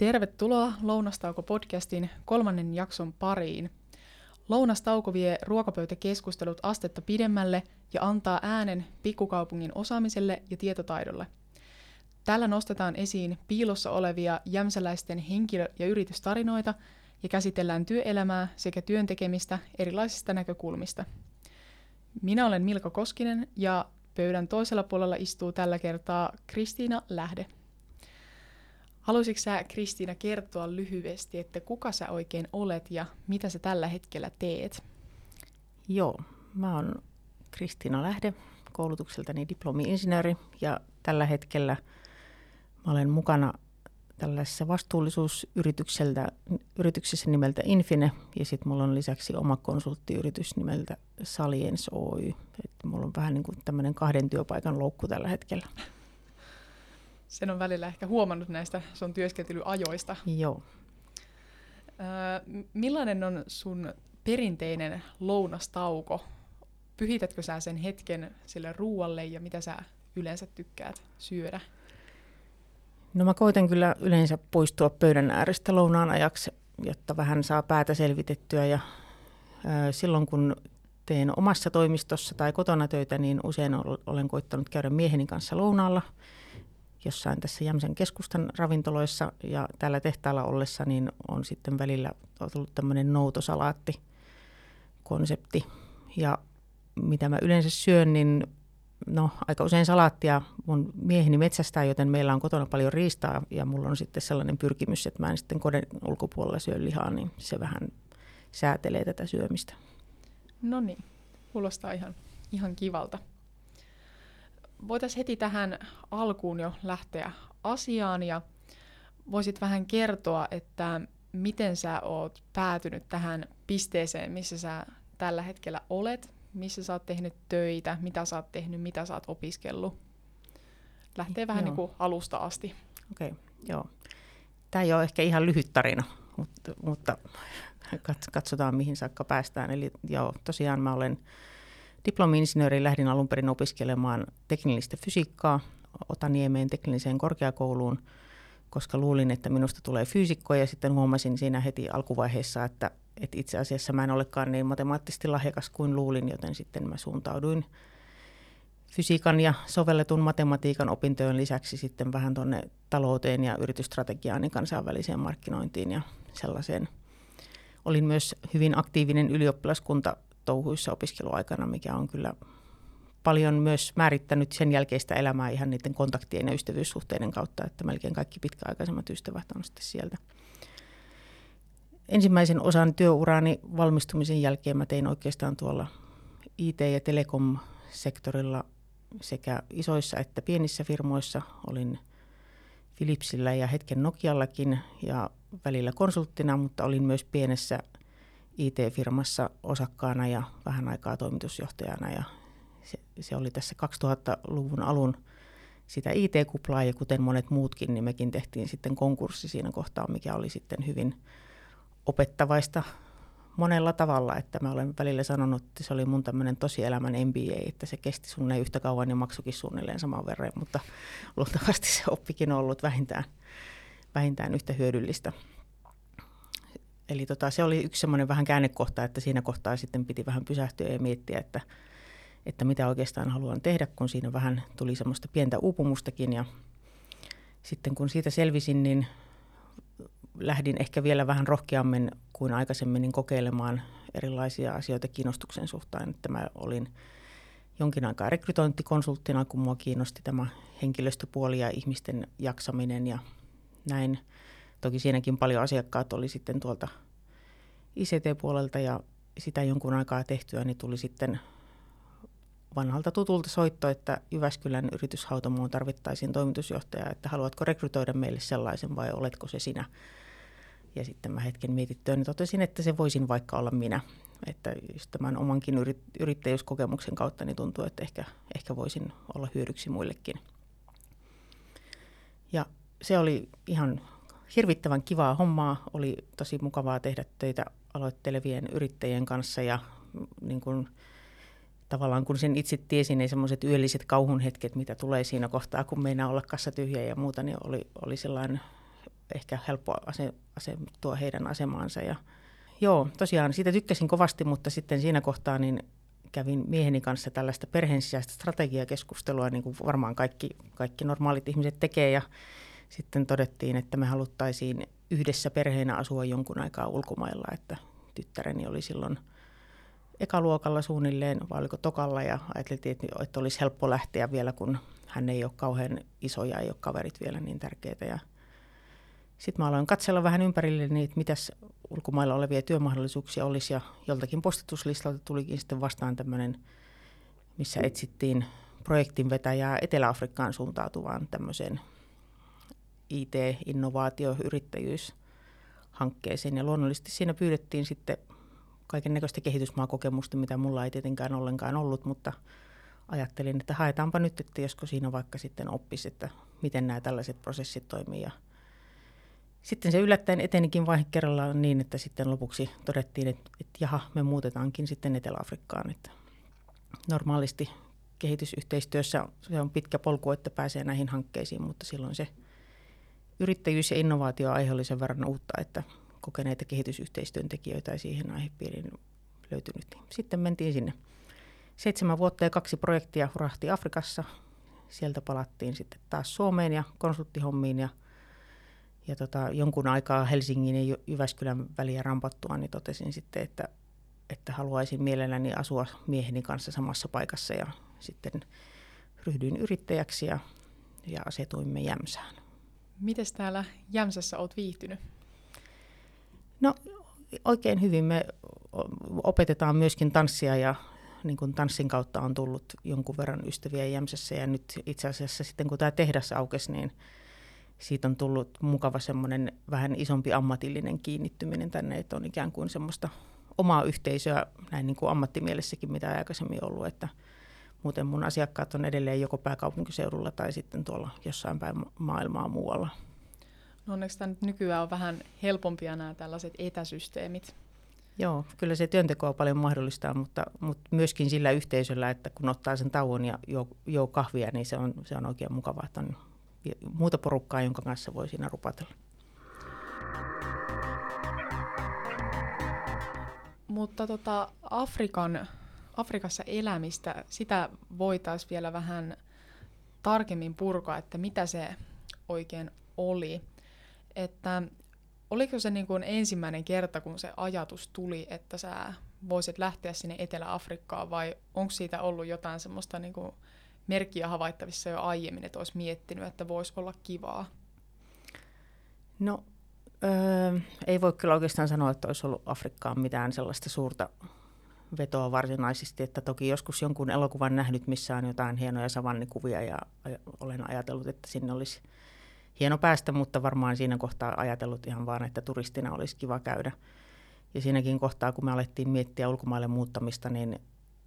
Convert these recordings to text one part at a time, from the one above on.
Tervetuloa Lounastauko-podcastin kolmannen jakson pariin. Lounastauko vie ruokapöytäkeskustelut astetta pidemmälle ja antaa äänen pikkukaupungin osaamiselle ja tietotaidolle. Tällä nostetaan esiin piilossa olevia jämsäläisten henkilö- ja yritystarinoita ja käsitellään työelämää sekä työntekemistä erilaisista näkökulmista. Minä olen Milka Koskinen ja pöydän toisella puolella istuu tällä kertaa Kristiina Lähde. Haluaisitko sä Kristiina kertoa lyhyesti, että kuka sä oikein olet ja mitä sä tällä hetkellä teet? Joo, mä oon Kristiina Lähde, koulutukseltani diplomi-insinööri ja tällä hetkellä mä olen mukana tällaisessa vastuullisuusyrityksessä nimeltä Infine ja sitten mulla on lisäksi oma konsulttiyritys nimeltä Saliens Oy. Et mulla on vähän niin kuin tämmöinen kahden työpaikan loukku tällä hetkellä. Sen on välillä ehkä huomannut näistä sun työskentelyajoista. Joo. Öö, millainen on sun perinteinen lounastauko? Pyhitätkö sä sen hetken sille ruualle ja mitä sä yleensä tykkäät syödä? No mä koitan kyllä yleensä poistua pöydän äärestä lounaan ajaksi, jotta vähän saa päätä selvitettyä ja ö, silloin kun teen omassa toimistossa tai kotona töitä, niin usein olen koittanut käydä mieheni kanssa lounaalla jossain tässä Jämsän keskustan ravintoloissa ja täällä tehtaalla ollessa niin on sitten välillä tullut tämmöinen noutosalaatti konsepti ja mitä mä yleensä syön, niin no, aika usein salaattia mun mieheni metsästää, joten meillä on kotona paljon riistaa ja mulla on sitten sellainen pyrkimys, että mä en sitten kodin ulkopuolella syö lihaa, niin se vähän säätelee tätä syömistä. No niin, kuulostaa ihan, ihan kivalta. Voitaisiin heti tähän alkuun jo lähteä asiaan ja voisit vähän kertoa, että miten sä oot päätynyt tähän pisteeseen, missä sä tällä hetkellä olet, missä sä oot tehnyt töitä, mitä sä oot tehnyt, mitä sä oot opiskellut. Lähtee vähän niin kuin alusta asti. Okei, okay, joo. Tämä ei ole ehkä ihan lyhyt tarina, mutta, mutta katsotaan mihin saakka päästään. Eli joo, tosiaan mä olen diplomi-insinööri, lähdin alun perin opiskelemaan teknillistä fysiikkaa Otaniemeen tekniseen korkeakouluun, koska luulin, että minusta tulee fyysikko ja sitten huomasin siinä heti alkuvaiheessa, että että itse asiassa mä en olekaan niin matemaattisesti lahjakas kuin luulin, joten sitten mä suuntauduin fysiikan ja sovelletun matematiikan opintojen lisäksi sitten vähän tuonne talouteen ja yritysstrategiaan ja kansainväliseen markkinointiin ja sellaiseen. Olin myös hyvin aktiivinen ylioppilaskunta touhuissa opiskeluaikana, mikä on kyllä paljon myös määrittänyt sen jälkeistä elämää ihan niiden kontaktien ja ystävyyssuhteiden kautta, että melkein kaikki pitkäaikaisemmat ystävät on sitten sieltä ensimmäisen osan työurani valmistumisen jälkeen mä tein oikeastaan tuolla IT- ja telekom-sektorilla sekä isoissa että pienissä firmoissa. Olin Philipsillä ja hetken Nokiallakin ja välillä konsulttina, mutta olin myös pienessä IT-firmassa osakkaana ja vähän aikaa toimitusjohtajana. Ja se, se oli tässä 2000-luvun alun sitä IT-kuplaa ja kuten monet muutkin, niin mekin tehtiin sitten konkurssi siinä kohtaa, mikä oli sitten hyvin opettavaista monella tavalla, että mä olen välillä sanonut, että se oli mun tämmöinen tosielämän MBA, että se kesti suunnilleen yhtä kauan ja maksukin suunnilleen saman verran, mutta luultavasti se oppikin on ollut vähintään, vähintään yhtä hyödyllistä. Eli tota, se oli yksi semmoinen vähän käännekohta, että siinä kohtaa sitten piti vähän pysähtyä ja miettiä, että, että mitä oikeastaan haluan tehdä, kun siinä vähän tuli semmoista pientä uupumustakin ja sitten kun siitä selvisin, niin lähdin ehkä vielä vähän rohkeammin kuin aikaisemmin niin kokeilemaan erilaisia asioita kiinnostuksen suhteen. Että mä olin jonkin aikaa rekrytointikonsulttina, kun mua kiinnosti tämä henkilöstöpuoli ja ihmisten jaksaminen ja näin. Toki siinäkin paljon asiakkaat oli sitten tuolta ICT-puolelta ja sitä jonkun aikaa tehtyä, niin tuli sitten vanhalta tutulta soitto, että Jyväskylän yrityshautomoon tarvittaisiin toimitusjohtaja, että haluatko rekrytoida meille sellaisen vai oletko se sinä? Ja sitten mä hetken mietittyä, niin totesin, että se voisin vaikka olla minä. Että just tämän omankin yrittäjyyskokemuksen kautta niin tuntuu, että ehkä, ehkä voisin olla hyödyksi muillekin. Ja se oli ihan hirvittävän kivaa hommaa. Oli tosi mukavaa tehdä töitä aloittelevien yrittäjien kanssa ja niin kuin, tavallaan kun sen itse tiesin, niin semmoiset yölliset kauhun hetket, mitä tulee siinä kohtaa, kun meinaa olla kassa tyhjä ja muuta, niin oli, oli sellainen ehkä helppo ase, asentua heidän asemaansa. Ja, joo, tosiaan siitä tykkäsin kovasti, mutta sitten siinä kohtaa niin kävin mieheni kanssa tällaista perheen sisäistä strategiakeskustelua, niin kuin varmaan kaikki, kaikki normaalit ihmiset tekee. Ja sitten todettiin, että me haluttaisiin yhdessä perheenä asua jonkun aikaa ulkomailla, että tyttäreni oli silloin ekaluokalla suunnilleen, vai oliko tokalla, ja ajateltiin, että olisi helppo lähteä vielä, kun hän ei ole kauhean iso ja ei ole kaverit vielä niin tärkeitä. Ja sitten mä aloin katsella vähän ympärille niin, että mitäs ulkomailla olevia työmahdollisuuksia olisi, ja joltakin postituslistalta tulikin sitten vastaan tämmöinen, missä etsittiin projektin vetäjää Etelä-Afrikkaan suuntautuvaan tämmöiseen IT-innovaatio, yrittäjyys hankkeeseen. Ja luonnollisesti siinä pyydettiin sitten kaiken näköistä kehitysmaakokemusta, mitä mulla ei tietenkään ollenkaan ollut, mutta ajattelin, että haetaanpa nyt, että josko siinä vaikka sitten oppisi, että miten nämä tällaiset prosessit toimii. Ja sitten se yllättäen etenikin vaihe kerrallaan niin, että sitten lopuksi todettiin, että, että jaha, me muutetaankin sitten Etelä-Afrikkaan. Että normaalisti kehitysyhteistyössä se on pitkä polku, että pääsee näihin hankkeisiin, mutta silloin se yrittäjyys ja innovaatio aihe oli sen verran uutta, että kokeneita kehitysyhteistyöntekijöitä ei siihen aihepiiriin löytynyt. Sitten mentiin sinne. Seitsemän vuotta ja kaksi projektia hurahti Afrikassa. Sieltä palattiin sitten taas Suomeen ja konsulttihommiin ja, ja tota, jonkun aikaa Helsingin ja Jyväskylän väliä rampattua, niin totesin sitten, että, että haluaisin mielelläni asua mieheni kanssa samassa paikassa ja sitten ryhdyin yrittäjäksi ja, ja asetuimme Jämsään. Miten täällä Jämsässä olet viihtynyt? No oikein hyvin. Me opetetaan myöskin tanssia ja niin kuin tanssin kautta on tullut jonkun verran ystäviä Jämsässä ja nyt itse asiassa sitten kun tämä tehdas aukesi, niin siitä on tullut mukava semmoinen vähän isompi ammatillinen kiinnittyminen tänne, että on ikään kuin semmoista omaa yhteisöä näin niin kuin ammattimielessäkin, mitä aikaisemmin ollut, että muuten mun asiakkaat on edelleen joko pääkaupunkiseudulla tai sitten tuolla jossain päin maailmaa muualla. No onneksi tämä nyt nykyään on vähän helpompia nämä tällaiset etäsysteemit. Joo, kyllä se työntekoa paljon mahdollistaa, mutta, mutta myöskin sillä yhteisöllä, että kun ottaa sen tauon ja juo, juo kahvia, niin se on, se on oikein mukavaa, että on muuta porukkaa, jonka kanssa voi siinä rupatella. Mutta tota, Afrikan, Afrikassa elämistä, sitä voitaisiin vielä vähän tarkemmin purkaa, että mitä se oikein oli että oliko se niin kuin ensimmäinen kerta, kun se ajatus tuli, että sä voisit lähteä sinne Etelä-Afrikkaan, vai onko siitä ollut jotain semmoista niin kuin merkkiä havaittavissa jo aiemmin, että olisi miettinyt, että voisi olla kivaa? No, öö, ei voi kyllä oikeastaan sanoa, että olisi ollut Afrikkaan mitään sellaista suurta vetoa varsinaisesti, että toki joskus jonkun elokuvan nähnyt, missä on jotain hienoja savannikuvia ja olen ajatellut, että sinne olisi hieno päästä, mutta varmaan siinä kohtaa ajatellut ihan vaan, että turistina olisi kiva käydä. Ja siinäkin kohtaa, kun me alettiin miettiä ulkomaille muuttamista, niin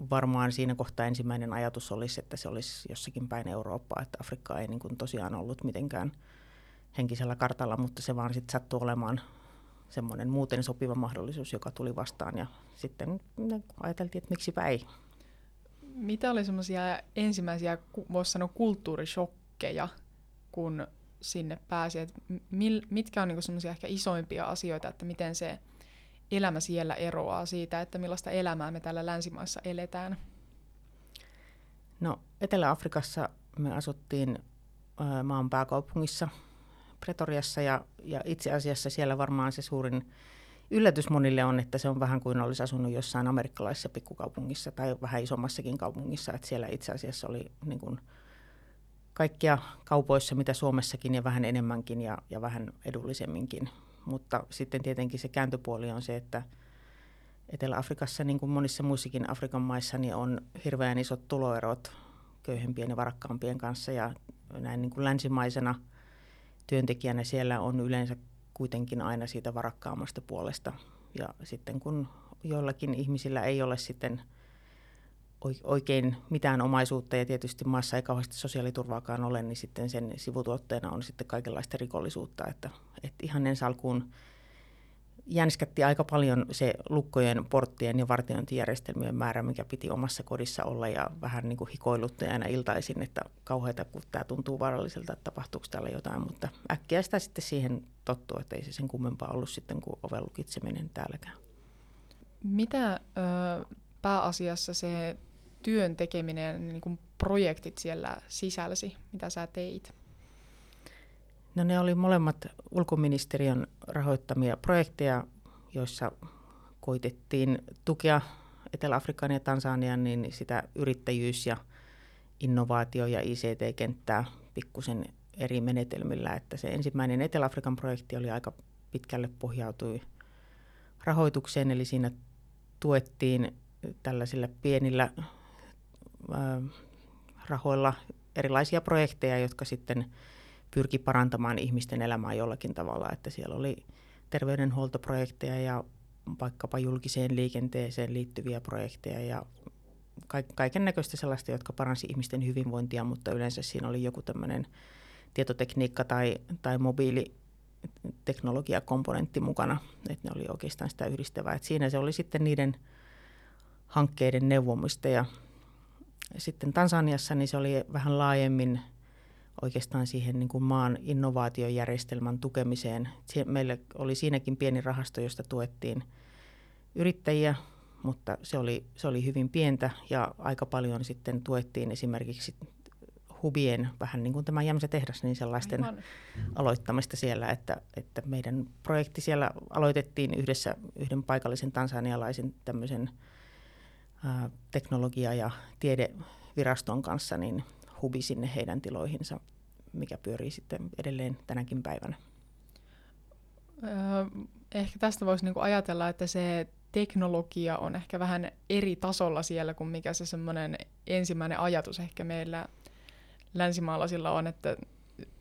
varmaan siinä kohtaa ensimmäinen ajatus olisi, että se olisi jossakin päin Eurooppaa, että Afrikka ei niin kuin tosiaan ollut mitenkään henkisellä kartalla, mutta se vaan sitten sattui olemaan semmoinen muuten sopiva mahdollisuus, joka tuli vastaan ja sitten ajateltiin, että miksipä ei. Mitä oli semmoisia ensimmäisiä, voisi sanoa, kulttuurishokkeja, kun sinne pääsi, mil, mitkä on niinku semmoisia ehkä isoimpia asioita, että miten se elämä siellä eroaa siitä, että millaista elämää me täällä länsimaissa eletään? No Etelä-Afrikassa me asuttiin maan pääkaupungissa Pretoriassa ja, ja itse asiassa siellä varmaan se suurin yllätys monille on, että se on vähän kuin olisi asunut jossain amerikkalaisessa pikkukaupungissa tai vähän isommassakin kaupungissa, että siellä itse asiassa oli niin kuin, kaikkia kaupoissa, mitä Suomessakin ja vähän enemmänkin ja, ja vähän edullisemminkin. Mutta sitten tietenkin se kääntöpuoli on se, että Etelä-Afrikassa, niin kuin monissa muissakin Afrikan maissa, niin on hirveän isot tuloerot köyhempien ja varakkaampien kanssa. Ja näin niin kuin länsimaisena työntekijänä siellä on yleensä kuitenkin aina siitä varakkaammasta puolesta. Ja sitten kun joillakin ihmisillä ei ole sitten – oikein mitään omaisuutta ja tietysti maassa ei kauheasti sosiaaliturvaakaan ole, niin sitten sen sivutuotteena on sitten kaikenlaista rikollisuutta. Että, että ihan ensi alkuun jänskätti aika paljon se lukkojen, porttien ja vartiointijärjestelmien määrä, mikä piti omassa kodissa olla ja vähän niin kuin hikoilutti aina iltaisin, että kauheita, kun tämä tuntuu vaaralliselta, että tapahtuuko täällä jotain, mutta äkkiä sitä sitten siihen tottuu, että ei se sen kummempaa ollut sitten kuin oven lukitseminen täälläkään. Mitä ö, pääasiassa se työn tekeminen niin kuin projektit siellä sisälsi, mitä sä teit? No ne oli molemmat ulkoministeriön rahoittamia projekteja, joissa koitettiin tukea Etelä-Afrikan ja Tansanian niin sitä yrittäjyys- ja innovaatio- ja ICT-kenttää pikkusen eri menetelmillä. Että se ensimmäinen Etelä-Afrikan projekti oli aika pitkälle pohjautui rahoitukseen, eli siinä tuettiin tällaisilla pienillä äh, rahoilla erilaisia projekteja, jotka sitten pyrki parantamaan ihmisten elämää jollakin tavalla, että siellä oli terveydenhuoltoprojekteja ja vaikkapa julkiseen liikenteeseen liittyviä projekteja ja kaiken näköistä sellaista, jotka paransi ihmisten hyvinvointia, mutta yleensä siinä oli joku tämmöinen tietotekniikka tai, tai mobiiliteknologiakomponentti mukana, että ne oli oikeastaan sitä yhdistävää. Et siinä se oli sitten niiden hankkeiden neuvomista ja sitten Tansaniassa niin se oli vähän laajemmin – oikeastaan siihen niin kuin maan innovaatiojärjestelmän tukemiseen. Meillä oli siinäkin pieni rahasto, josta tuettiin yrittäjiä, mutta se oli, se oli hyvin pientä ja aika paljon sitten tuettiin esimerkiksi hubien, vähän niin kuin tämä Jämsä tehdas, niin sellaisten Aivan. aloittamista siellä, että, että meidän projekti siellä aloitettiin yhdessä yhden paikallisen tansanialaisen tämmöisen ää, teknologia- ja tiedeviraston kanssa, niin hubi sinne heidän tiloihinsa, mikä pyörii sitten edelleen tänäkin päivänä. Öö, ehkä tästä voisi niinku ajatella, että se teknologia on ehkä vähän eri tasolla siellä kuin mikä se semmoinen ensimmäinen ajatus ehkä meillä länsimaalaisilla on, että,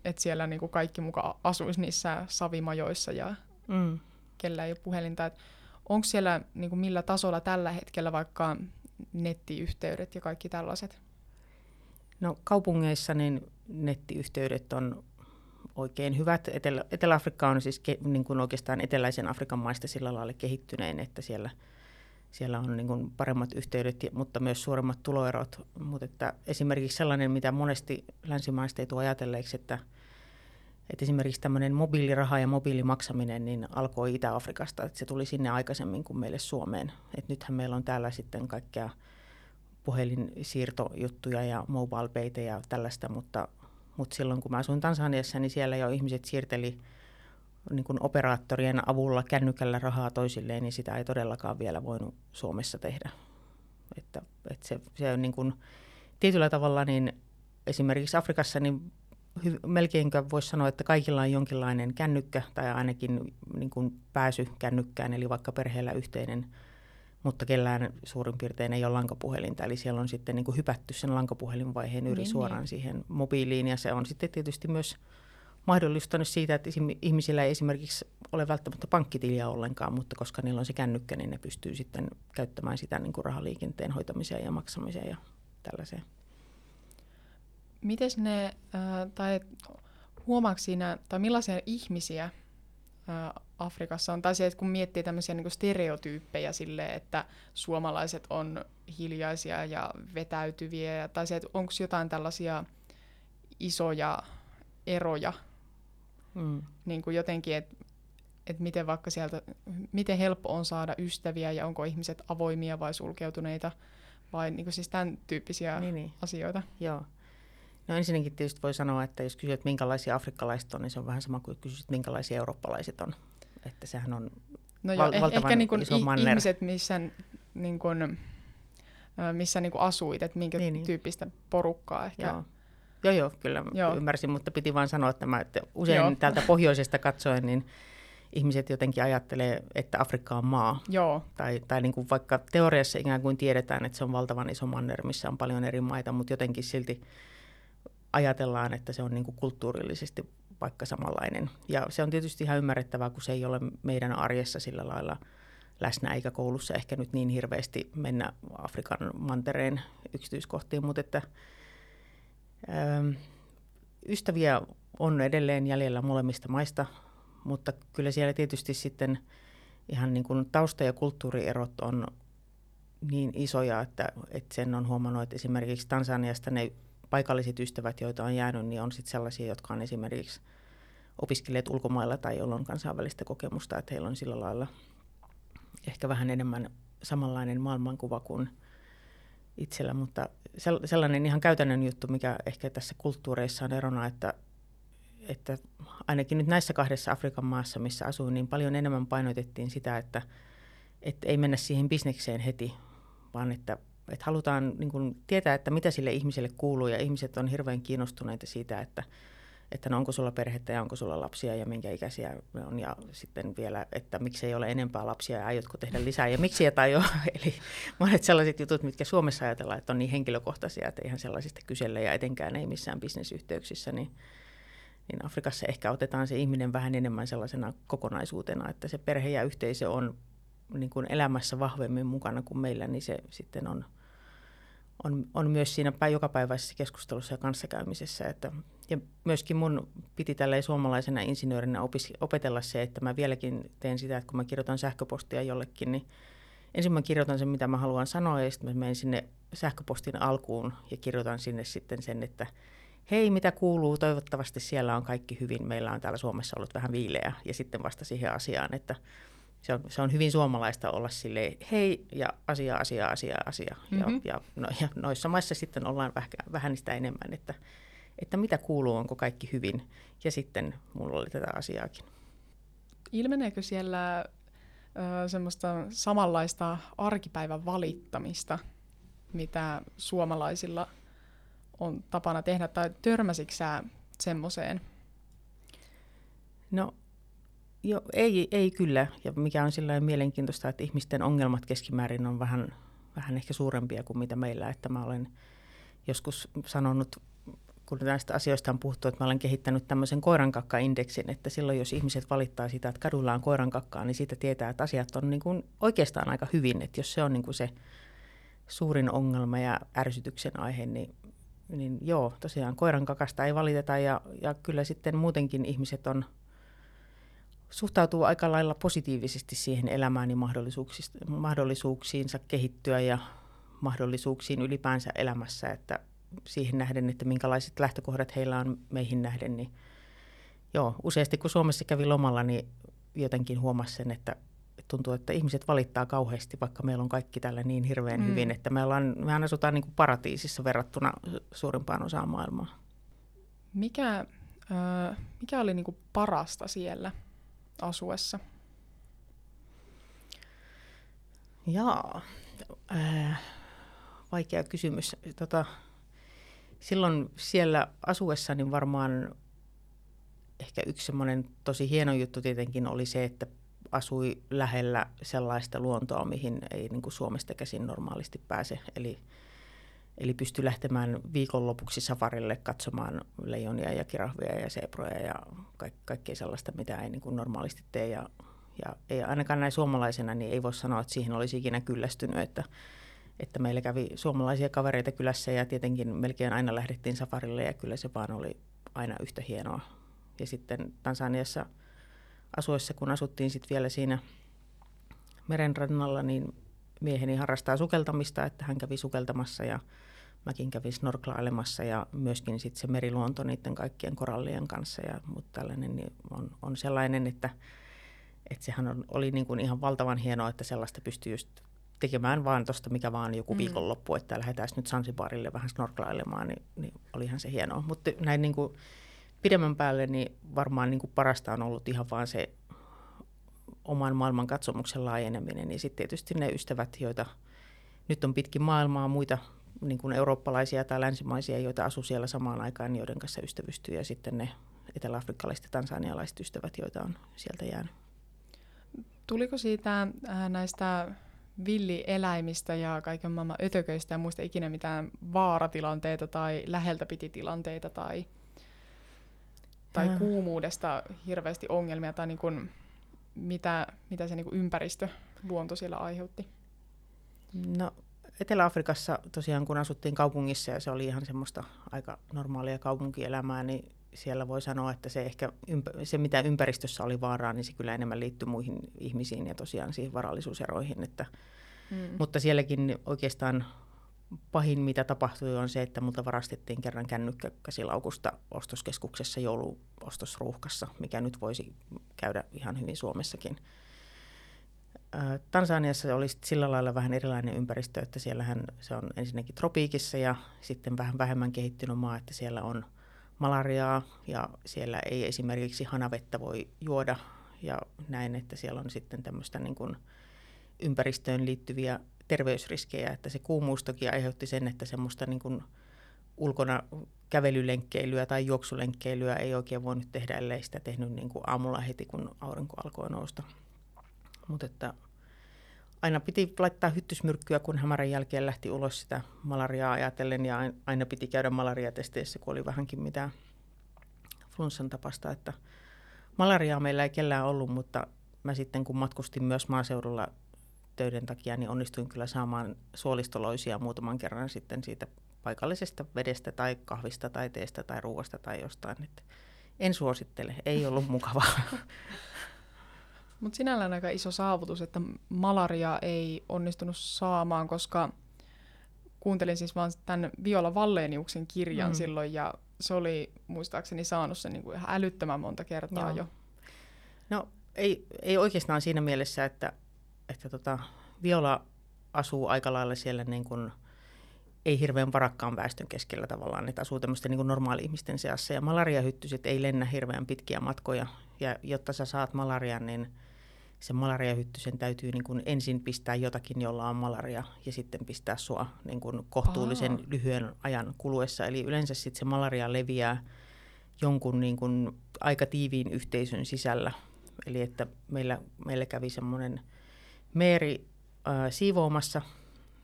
että siellä niinku kaikki mukaan asuisi niissä savimajoissa ja mm. kellä ei ole puhelinta. Onko siellä niinku millä tasolla tällä hetkellä vaikka nettiyhteydet ja kaikki tällaiset? No kaupungeissa niin nettiyhteydet on oikein hyvät. Etelä, Etelä-Afrikka on siis ke, niin kuin oikeastaan eteläisen Afrikan maista sillä lailla kehittyneen, että siellä, siellä on niin kuin paremmat yhteydet, mutta myös suuremmat tuloerot. Mutta että esimerkiksi sellainen, mitä monesti länsimaista ei tule ajatelleeksi, että, että esimerkiksi tämmöinen mobiiliraha ja mobiilimaksaminen niin alkoi Itä-Afrikasta, että se tuli sinne aikaisemmin kuin meille Suomeen. Et nythän meillä on täällä sitten kaikkea puhelinsiirtojuttuja ja mobile ja tällaista, mutta, mutta silloin kun mä asuin Tansaniassa, niin siellä jo ihmiset siirteli niin kuin operaattorien avulla kännykällä rahaa toisilleen, niin sitä ei todellakaan vielä voinut Suomessa tehdä. Että, että se, se on niin kuin, tietyllä tavalla niin esimerkiksi Afrikassa niin hy, melkein voisi sanoa, että kaikilla on jonkinlainen kännykkä tai ainakin niin kuin pääsy kännykkään, eli vaikka perheellä yhteinen mutta kellään suurin piirtein ei ole lankapuhelinta. Eli siellä on sitten niin kuin hypätty sen lankapuhelinvaiheen yli niin, suoraan niin. siihen mobiiliin. Ja se on sitten tietysti myös mahdollistanut siitä, että ihmisillä ei esimerkiksi ole välttämättä pankkitiliä ollenkaan, mutta koska niillä on se kännykkä, niin ne pystyy sitten käyttämään sitä niin kuin rahaliikenteen hoitamiseen ja maksamiseen ja tällaiseen. Miten ne, äh, tai huomaako siinä, tai millaisia ihmisiä Afrikassa on, tai se, että kun miettii tämmöisiä niin stereotyyppejä sille, että suomalaiset on hiljaisia ja vetäytyviä, tai se, että onko jotain tällaisia isoja eroja, mm. niin kuin jotenkin, että että miten vaikka sieltä, miten helppo on saada ystäviä ja onko ihmiset avoimia vai sulkeutuneita vai niin kuin siis tämän tyyppisiä niin, niin. asioita. Joo. No ensinnäkin tietysti voi sanoa, että jos kysyt, minkälaisia afrikkalaiset on, niin se on vähän sama kuin kysyt, minkälaisia eurooppalaiset on. Että sehän on no joo, val- eh- valtavan ehkä niin kuin iso manner. ihmiset, missä, niin kuin, missä niin kuin asuit, että minkä niin, niin. tyyppistä porukkaa ehkä. Joo. Joo, joo, kyllä joo. ymmärsin, mutta piti vain sanoa tämä, että usein joo. täältä pohjoisesta katsoen, niin ihmiset jotenkin ajattelee, että Afrikka on maa. Joo. Tai, tai niin kuin vaikka teoriassa ikään kuin tiedetään, että se on valtavan iso manner, missä on paljon eri maita, mutta jotenkin silti ajatellaan, että se on niin kuin kulttuurillisesti vaikka samanlainen. Ja se on tietysti ihan ymmärrettävää, kun se ei ole meidän arjessa sillä lailla läsnä, eikä koulussa ehkä nyt niin hirveästi mennä Afrikan mantereen yksityiskohtiin, mutta että ähm, ystäviä on edelleen jäljellä molemmista maista, mutta kyllä siellä tietysti sitten ihan niin kuin tausta- ja kulttuurierot on niin isoja, että, että sen on huomannut, että esimerkiksi Tansaniasta ne paikalliset ystävät, joita on jäänyt, niin on sitten sellaisia, jotka on esimerkiksi opiskelleet ulkomailla tai joilla on kansainvälistä kokemusta, että heillä on sillä lailla ehkä vähän enemmän samanlainen maailmankuva kuin itsellä, mutta sellainen ihan käytännön juttu, mikä ehkä tässä kulttuureissa on erona, että, että ainakin nyt näissä kahdessa Afrikan maassa, missä asuin, niin paljon enemmän painotettiin sitä, että, että ei mennä siihen bisnekseen heti, vaan että, että halutaan niin kuin tietää, että mitä sille ihmiselle kuuluu ja ihmiset on hirveän kiinnostuneita siitä, että, että no onko sulla perhettä ja onko sulla lapsia ja minkä ikäisiä ne on ja sitten vielä, että miksi ei ole enempää lapsia ja aiotko tehdä lisää ja miksi tai jo. Eli monet sellaiset jutut, mitkä Suomessa ajatellaan, että on niin henkilökohtaisia, että ihan sellaisista kyselle ja etenkään ei missään bisnesyhteyksissä, niin, niin Afrikassa ehkä otetaan se ihminen vähän enemmän sellaisena kokonaisuutena, että se perhe ja yhteisö on niin kuin elämässä vahvemmin mukana kuin meillä, niin se sitten on, on, on myös siinä jokapäiväisessä keskustelussa ja kanssakäymisessä. Että, ja myöskin mun piti tällä suomalaisena insinöörinä opis, opetella se, että mä vieläkin teen sitä, että kun mä kirjoitan sähköpostia jollekin, niin ensin mä kirjoitan sen, mitä mä haluan sanoa, ja sitten mä menen sinne sähköpostin alkuun ja kirjoitan sinne sitten sen, että hei, mitä kuuluu, toivottavasti siellä on kaikki hyvin, meillä on täällä Suomessa ollut vähän viileä, ja sitten vasta siihen asiaan, että se on, se on hyvin suomalaista olla sille hei ja asia, asia, asia, asia. Mm-hmm. Ja, ja, no, ja noissa maissa sitten ollaan vähän, vähän sitä enemmän, että, että mitä kuuluu, onko kaikki hyvin. Ja sitten mulla oli tätä asiaakin. Ilmeneekö siellä ö, semmoista samanlaista arkipäivän valittamista, mitä suomalaisilla on tapana tehdä, tai törmäsitkö sä semmoiseen? No Joo, ei, ei kyllä. Ja mikä on sillä mielenkiintoista, että ihmisten ongelmat keskimäärin on vähän, vähän ehkä suurempia kuin mitä meillä. Että mä olen joskus sanonut, kun näistä asioista on puhuttu, että mä olen kehittänyt tämmöisen koirankakka-indeksin, että silloin jos ihmiset valittaa sitä, että kadulla on koirankakkaa, niin siitä tietää, että asiat on niin kuin oikeastaan aika hyvin. Että jos se on niin kuin se suurin ongelma ja ärsytyksen aihe, niin, niin joo, tosiaan koirankakasta ei valiteta ja, ja kyllä sitten muutenkin ihmiset on – suhtautuu aika lailla positiivisesti siihen elämään ja mahdollisuuksiinsa kehittyä ja mahdollisuuksiin ylipäänsä elämässä, että siihen nähden, että minkälaiset lähtökohdat heillä on meihin nähden, niin joo, useasti kun Suomessa kävi lomalla, niin jotenkin huomasi sen, että tuntuu, että ihmiset valittaa kauheasti, vaikka meillä on kaikki tällä niin hirveän mm. hyvin, että me ollaan, mehän asutaan niin kuin paratiisissa verrattuna suurimpaan osaan maailmaa. Mikä, äh, mikä oli niin kuin parasta siellä? Asuessa? Jaa, äh, vaikea kysymys. Tota, silloin siellä asuessa niin varmaan ehkä yksi semmoinen tosi hieno juttu tietenkin oli se, että asui lähellä sellaista luontoa, mihin ei niin kuin Suomesta käsin normaalisti pääse. Eli Eli pystyi lähtemään viikonlopuksi safarille katsomaan leijonia ja kirahveja ja seproja ja kaik- kaikkea sellaista, mitä ei niin kuin normaalisti tee. Ja, ja ei ainakaan näin suomalaisena, niin ei voi sanoa, että siihen olisi ikinä kyllästynyt, että, että meillä kävi suomalaisia kavereita kylässä ja tietenkin melkein aina lähdettiin safarille ja kyllä se vaan oli aina yhtä hienoa. Ja sitten Tansaniassa asuessa, kun asuttiin sitten vielä siinä merenrannalla, niin mieheni harrastaa sukeltamista, että hän kävi sukeltamassa ja mäkin kävin snorklailemassa ja myöskin sitten se meriluonto niiden kaikkien korallien kanssa. Ja, mutta tällainen niin on, on sellainen, että, että sehän on, oli niin kuin ihan valtavan hienoa, että sellaista pystyy just tekemään vaan tuosta mikä vaan joku mm. viikonloppu, että lähdetään nyt Sansibarille vähän snorklailemaan, niin, niin olihan se hienoa. Mutta näin niin kuin pidemmän päälle niin varmaan niin kuin parasta on ollut ihan vaan se oman maailman katsomuksen laajeneminen, niin sitten tietysti ne ystävät, joita nyt on pitkin maailmaa, muita niin kuin eurooppalaisia tai länsimaisia, joita asuu siellä samaan aikaan, joiden kanssa ystävystyy, ja sitten ne eteläafrikkalaiset ja tansanialaiset ystävät, joita on sieltä jäänyt. Tuliko siitä äh, näistä villieläimistä ja kaiken maailman ötököistä ja muista ikinä mitään vaaratilanteita tai läheltä piti tilanteita tai, tai äh. kuumuudesta hirveästi ongelmia tai niin kuin, mitä, mitä se niin kuin ympäristö, luonto siellä aiheutti? No Etelä-Afrikassa tosiaan kun asuttiin kaupungissa ja se oli ihan semmoista aika normaalia kaupunkielämää, niin siellä voi sanoa, että se ehkä se, mitä ympäristössä oli vaaraa, niin se kyllä enemmän liittyy muihin ihmisiin ja tosiaan siihen varallisuuseroihin. Että, mm. Mutta sielläkin oikeastaan pahin, mitä tapahtui, on se, että multa varastettiin kerran kännykkä käsilaukusta ostoskeskuksessa jouluostosruuhkassa, mikä nyt voisi käydä ihan hyvin Suomessakin. Tansaniassa oli sillä lailla vähän erilainen ympäristö, että siellähän se on ensinnäkin tropiikissa ja sitten vähän vähemmän kehittynyt maa, että siellä on malariaa ja siellä ei esimerkiksi hanavettä voi juoda ja näin, että siellä on sitten tämmöistä niin kuin ympäristöön liittyviä terveysriskejä, että se kuumuus toki aiheutti sen, että semmoista niin kuin ulkona kävelylenkkeilyä tai juoksulenkkeilyä ei oikein voinut tehdä, ellei sitä tehnyt niin kuin aamulla heti, kun aurinko alkoi nousta. Mutta että aina piti laittaa hyttysmyrkkyä, kun hämärän jälkeen lähti ulos sitä malariaa ajatellen ja aina piti käydä malariatesteissä, kun oli vähänkin mitään flunssan tapasta. Että malariaa meillä ei kellään ollut, mutta mä sitten kun matkustin myös maaseudulla töiden takia, niin onnistuin kyllä saamaan suolistoloisia muutaman kerran sitten siitä paikallisesta vedestä tai kahvista tai teestä tai ruoasta tai jostain. Että en suosittele, ei ollut mukavaa. Mutta sinällään aika iso saavutus, että malaria ei onnistunut saamaan, koska kuuntelin siis vaan tämän Viola Valleniuksen kirjan mm. silloin ja se oli muistaakseni saanut sen niin kuin ihan älyttömän monta kertaa Joo. jo. No ei, ei oikeastaan siinä mielessä, että, että tota, Viola asuu aika lailla siellä niin kuin, ei hirveän varakkaan väestön keskellä tavallaan, että asuu tämmöisten niin normaali-ihmisten seassa. Ja malariahyttyset ei lennä hirveän pitkiä matkoja. Ja jotta sä saat malarian, niin se malariahyttysen täytyy niin kuin ensin pistää jotakin, jolla on malaria, ja sitten pistää sua niin kuin kohtuullisen Aa. lyhyen ajan kuluessa. Eli yleensä sitten se malaria leviää jonkun niin kuin aika tiiviin yhteisön sisällä. Eli että meillä, meillä kävi semmoinen Meeri äh, siivoamassa,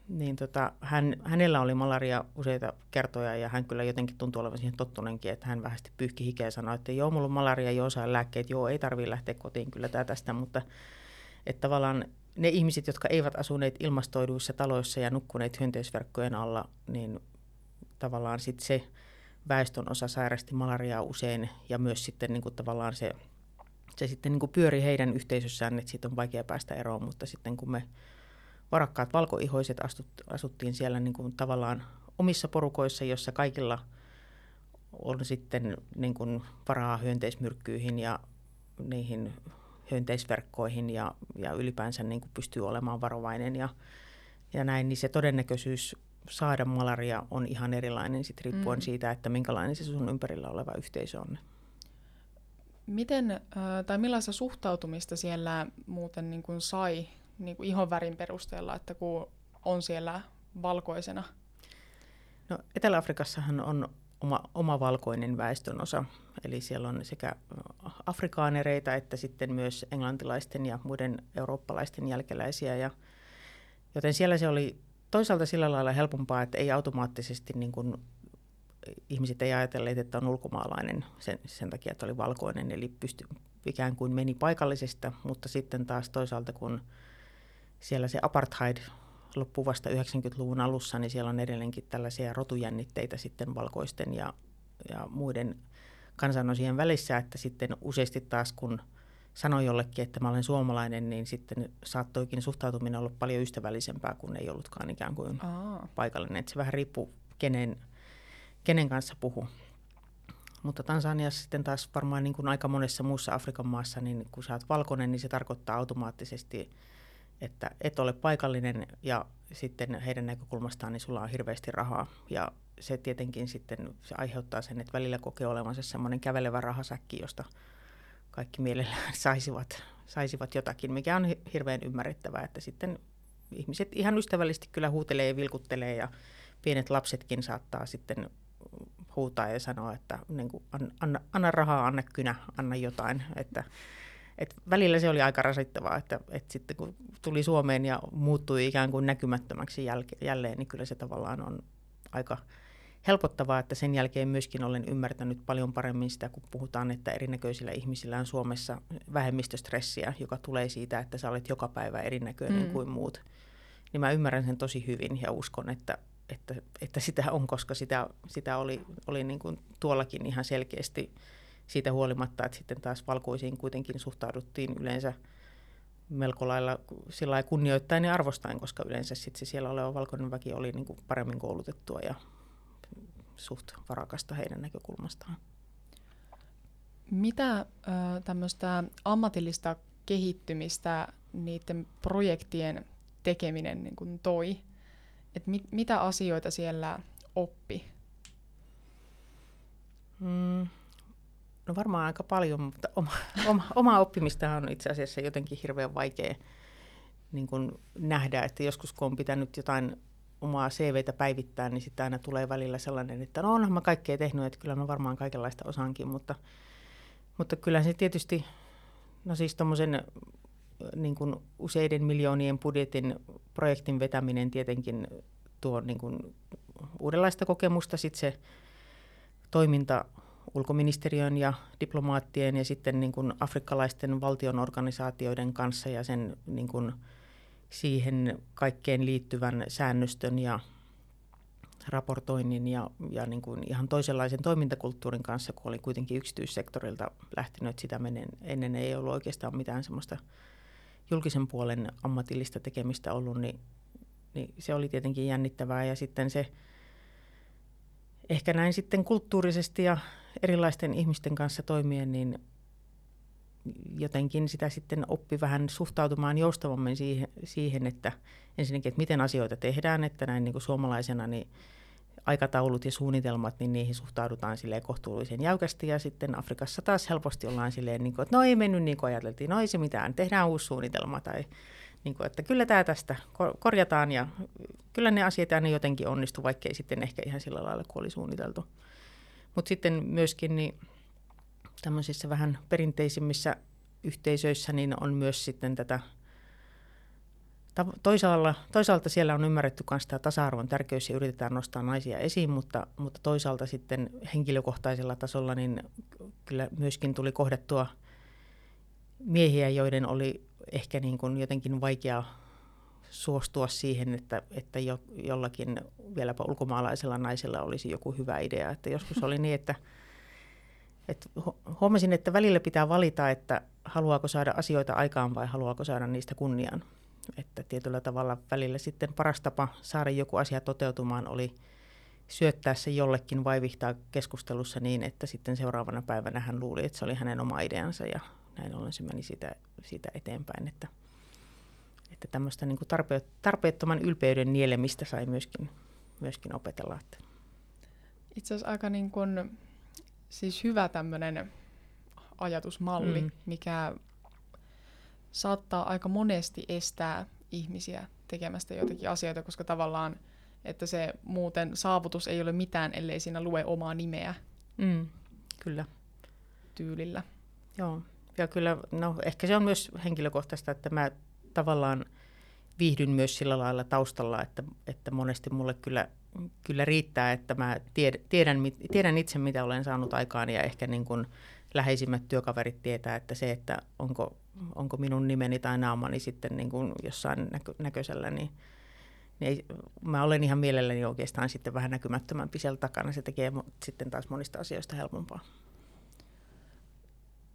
niin tota, hän, hänellä oli malaria useita kertoja ja hän kyllä jotenkin tuntui olevan siihen tottunenkin, että hän vähästi pyyhki hikeä ja sanoi, että joo, mulla on malaria, joo, saa lääkkeet, joo, ei tarvitse lähteä kotiin kyllä tämä tästä, mutta että tavallaan ne ihmiset, jotka eivät asuneet ilmastoiduissa taloissa ja nukkuneet hyönteisverkkojen alla, niin tavallaan sitten se väestön osa sairasti malariaa usein ja myös sitten niin kuin tavallaan se, se sitten niin kuin pyöri heidän yhteisössään, että siitä on vaikea päästä eroon, mutta sitten kun me varakkaat valkoihoiset astut, asuttiin siellä niin kuin tavallaan omissa porukoissa, jossa kaikilla on sitten niin kuin varaa hyönteismyrkkyihin ja niihin hyönteisverkkoihin ja, ja ylipäänsä niin kuin pystyy olemaan varovainen ja, ja näin, niin se todennäköisyys saada malaria on ihan erilainen sit riippuen mm. siitä, että minkälainen se sun ympärillä oleva yhteisö on. Miten tai millaista suhtautumista siellä muuten niin kuin sai niin kuin ihonvärin perusteella, että kun on siellä valkoisena? No, Etelä-Afrikassahan on oma, oma valkoinen väestönosa, eli siellä on sekä afrikaanereita että sitten myös englantilaisten ja muiden eurooppalaisten jälkeläisiä. Ja, joten siellä se oli toisaalta sillä lailla helpompaa, että ei automaattisesti niin kuin, ihmiset ei ajatelleet, että on ulkomaalainen sen, sen takia, että oli valkoinen, eli pysty, ikään kuin meni paikallisesta, mutta sitten taas toisaalta kun siellä se apartheid loppui vasta 90-luvun alussa, niin siellä on edelleenkin tällaisia rotujännitteitä sitten valkoisten ja, ja muiden kansanosien välissä, että sitten useasti taas kun sanoi jollekin, että mä olen suomalainen, niin sitten saattoikin suhtautuminen olla paljon ystävällisempää, kun ei ollutkaan ikään kuin Aa. paikallinen. Että se vähän riippuu, kenen, kenen kanssa puhuu. Mutta Tansaniassa sitten taas varmaan niin kuin aika monessa muussa Afrikan maassa, niin kun sä oot valkoinen, niin se tarkoittaa automaattisesti että et ole paikallinen ja sitten heidän näkökulmastaan niin sulla on hirveästi rahaa. Ja se tietenkin sitten se aiheuttaa sen, että välillä kokee olevansa semmoinen kävelevä rahasäkki, josta kaikki mielellään saisivat, saisivat jotakin, mikä on hirveän ymmärrettävää, että sitten ihmiset ihan ystävällisesti kyllä huutelee ja vilkuttelee ja pienet lapsetkin saattaa sitten huutaa ja sanoa, että niin kuin, anna, anna rahaa, anna kynä, anna jotain, että et välillä se oli aika rasittavaa, että, että sitten kun tuli Suomeen ja muuttui ikään kuin näkymättömäksi jälke, jälleen, niin kyllä se tavallaan on aika helpottavaa, että sen jälkeen myöskin olen ymmärtänyt paljon paremmin sitä, kun puhutaan, että erinäköisillä ihmisillä on Suomessa vähemmistöstressiä, joka tulee siitä, että sä olet joka päivä erinäköinen mm. kuin muut. Niin mä ymmärrän sen tosi hyvin ja uskon, että, että, että sitä on, koska sitä, sitä oli, oli niin kuin tuollakin ihan selkeästi siitä huolimatta, että sitten taas valkoisiin kuitenkin suhtauduttiin yleensä melko lailla sillä kunnioittain ja arvostain, koska yleensä sitten se siellä oleva valkoinen väki oli niin kuin paremmin koulutettua ja suht varakasta heidän näkökulmastaan. Mitä tämmöistä ammatillista kehittymistä niiden projektien tekeminen niin kuin toi? Et mit, mitä asioita siellä oppi? Mm, no varmaan aika paljon, mutta oma, oma, oma oppimista on itse asiassa jotenkin hirveän vaikea niin kuin nähdä, että joskus kun on pitänyt jotain omaa CVtä päivittää, niin sitten aina tulee välillä sellainen, että no onhan mä kaikkea tehnyt, että kyllä mä varmaan kaikenlaista osaankin, mutta, mutta kyllä se tietysti, no siis tuommoisen niin kuin useiden miljoonien budjetin projektin vetäminen tietenkin tuo niin kuin uudenlaista kokemusta. Sitten se toiminta ulkoministeriön ja diplomaattien ja sitten niin kuin afrikkalaisten valtionorganisaatioiden kanssa ja sen niin kuin siihen kaikkeen liittyvän säännöstön ja raportoinnin ja, ja niin kuin ihan toisenlaisen toimintakulttuurin kanssa, kun oli kuitenkin yksityissektorilta lähtenyt sitä menen. Ennen ei ollut oikeastaan mitään semmoista julkisen puolen ammatillista tekemistä ollut, niin, niin se oli tietenkin jännittävää. Ja sitten se ehkä näin sitten kulttuurisesti ja erilaisten ihmisten kanssa toimien, niin jotenkin sitä sitten oppi vähän suhtautumaan joustavammin siihen, siihen että ensinnäkin, että miten asioita tehdään, että näin niin kuin suomalaisena niin aikataulut ja suunnitelmat, niin niihin suhtaudutaan silleen kohtuullisen jäykästi. Ja sitten Afrikassa taas helposti ollaan silleen, niin kuin, että no ei mennyt niin kuin ajateltiin, no ei se mitään, tehdään uusi suunnitelma tai niin kuin, että kyllä tämä tästä korjataan. Ja kyllä ne asiat aina jotenkin onnistu, vaikkei sitten ehkä ihan sillä lailla kuin oli suunniteltu. Mutta sitten myöskin niin tämmöisissä vähän perinteisimmissä yhteisöissä niin on myös sitten tätä toisaalta, toisaalta siellä on ymmärretty myös tämä tasa-arvon tärkeys ja yritetään nostaa naisia esiin, mutta, mutta toisaalta sitten henkilökohtaisella tasolla niin kyllä myöskin tuli kohdattua miehiä, joiden oli ehkä niin kuin jotenkin vaikea suostua siihen, että, että jo, jollakin vieläpä ulkomaalaisella naisella olisi joku hyvä idea. Että joskus oli niin, että, että huomasin, että välillä pitää valita, että haluaako saada asioita aikaan vai haluaako saada niistä kunnian. Että tietyllä tavalla välillä sitten paras tapa saada joku asia toteutumaan oli syöttää se jollekin vaivihtaa keskustelussa niin, että sitten seuraavana päivänä hän luuli, että se oli hänen oma ideansa ja näin ollen se meni siitä, siitä eteenpäin. Että, että tämmöistä niin kuin tarpeet, tarpeettoman ylpeyden nielemistä sai myöskin, myöskin opetella. Että. Itse asiassa aika niin kuin, siis hyvä tämmöinen ajatusmalli, mm. mikä saattaa aika monesti estää ihmisiä tekemästä jotakin asioita, koska tavallaan, että se muuten saavutus ei ole mitään, ellei siinä lue omaa nimeä. Mm, kyllä. Tyylillä. Joo, ja kyllä, no ehkä se on myös henkilökohtaista, että mä tavallaan viihdyn myös sillä lailla taustalla, että, että monesti mulle kyllä, kyllä riittää, että mä tiedän, tiedän, tiedän itse, mitä olen saanut aikaan ja ehkä niin kuin läheisimmät työkaverit tietää, että se, että onko, onko minun nimeni tai naamani sitten niin kuin jossain näkö, näköisellä, niin, niin ei, mä olen ihan mielelläni oikeastaan sitten vähän näkymättömämpi siellä takana. Se tekee sitten taas monista asioista helpompaa.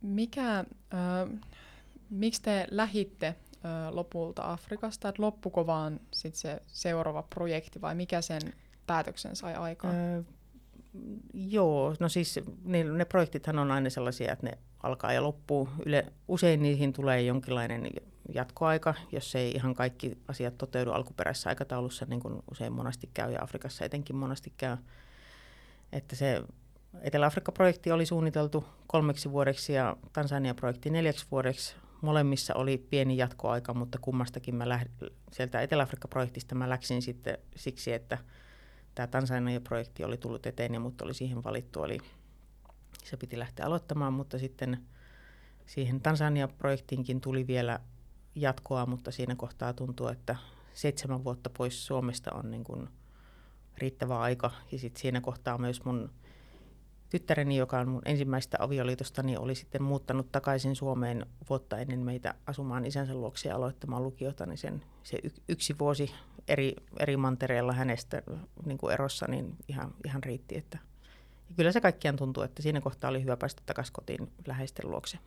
Mikä, äh, miksi te lähitte äh, lopulta Afrikasta, että loppuko vaan sit se seuraava projekti vai mikä sen päätöksen sai aikaan? Äh, Joo, no siis ne, ne projektithan on aina sellaisia, että ne alkaa ja loppuu. Yle, usein niihin tulee jonkinlainen jatkoaika, jos ei ihan kaikki asiat toteudu alkuperäisessä aikataulussa, niin kuin usein monasti käy ja Afrikassa etenkin monasti käy. Että se Etelä-Afrikka-projekti oli suunniteltu kolmeksi vuodeksi ja Tansania-projekti neljäksi vuodeksi. Molemmissa oli pieni jatkoaika, mutta kummastakin mä lähd- sieltä Etelä-Afrikka-projektista mä läksin sitten siksi, että – tämä Tansania-projekti oli tullut eteen ja mut oli siihen valittu, eli se piti lähteä aloittamaan, mutta sitten siihen Tansania-projektiinkin tuli vielä jatkoa, mutta siinä kohtaa tuntuu, että seitsemän vuotta pois Suomesta on niin kuin riittävä aika. Ja sitten siinä kohtaa myös mun tyttäreni, joka on mun ensimmäistä avioliitosta, niin oli sitten muuttanut takaisin Suomeen vuotta ennen meitä asumaan isänsä luokse ja aloittamaan lukiota, niin sen, se yksi vuosi eri, eri mantereella hänestä niin kuin erossa, niin ihan, ihan riitti. Että, ja kyllä se kaikkiaan tuntuu, että siinä kohtaa oli hyvä päästä takaisin kotiin läheisten luokse.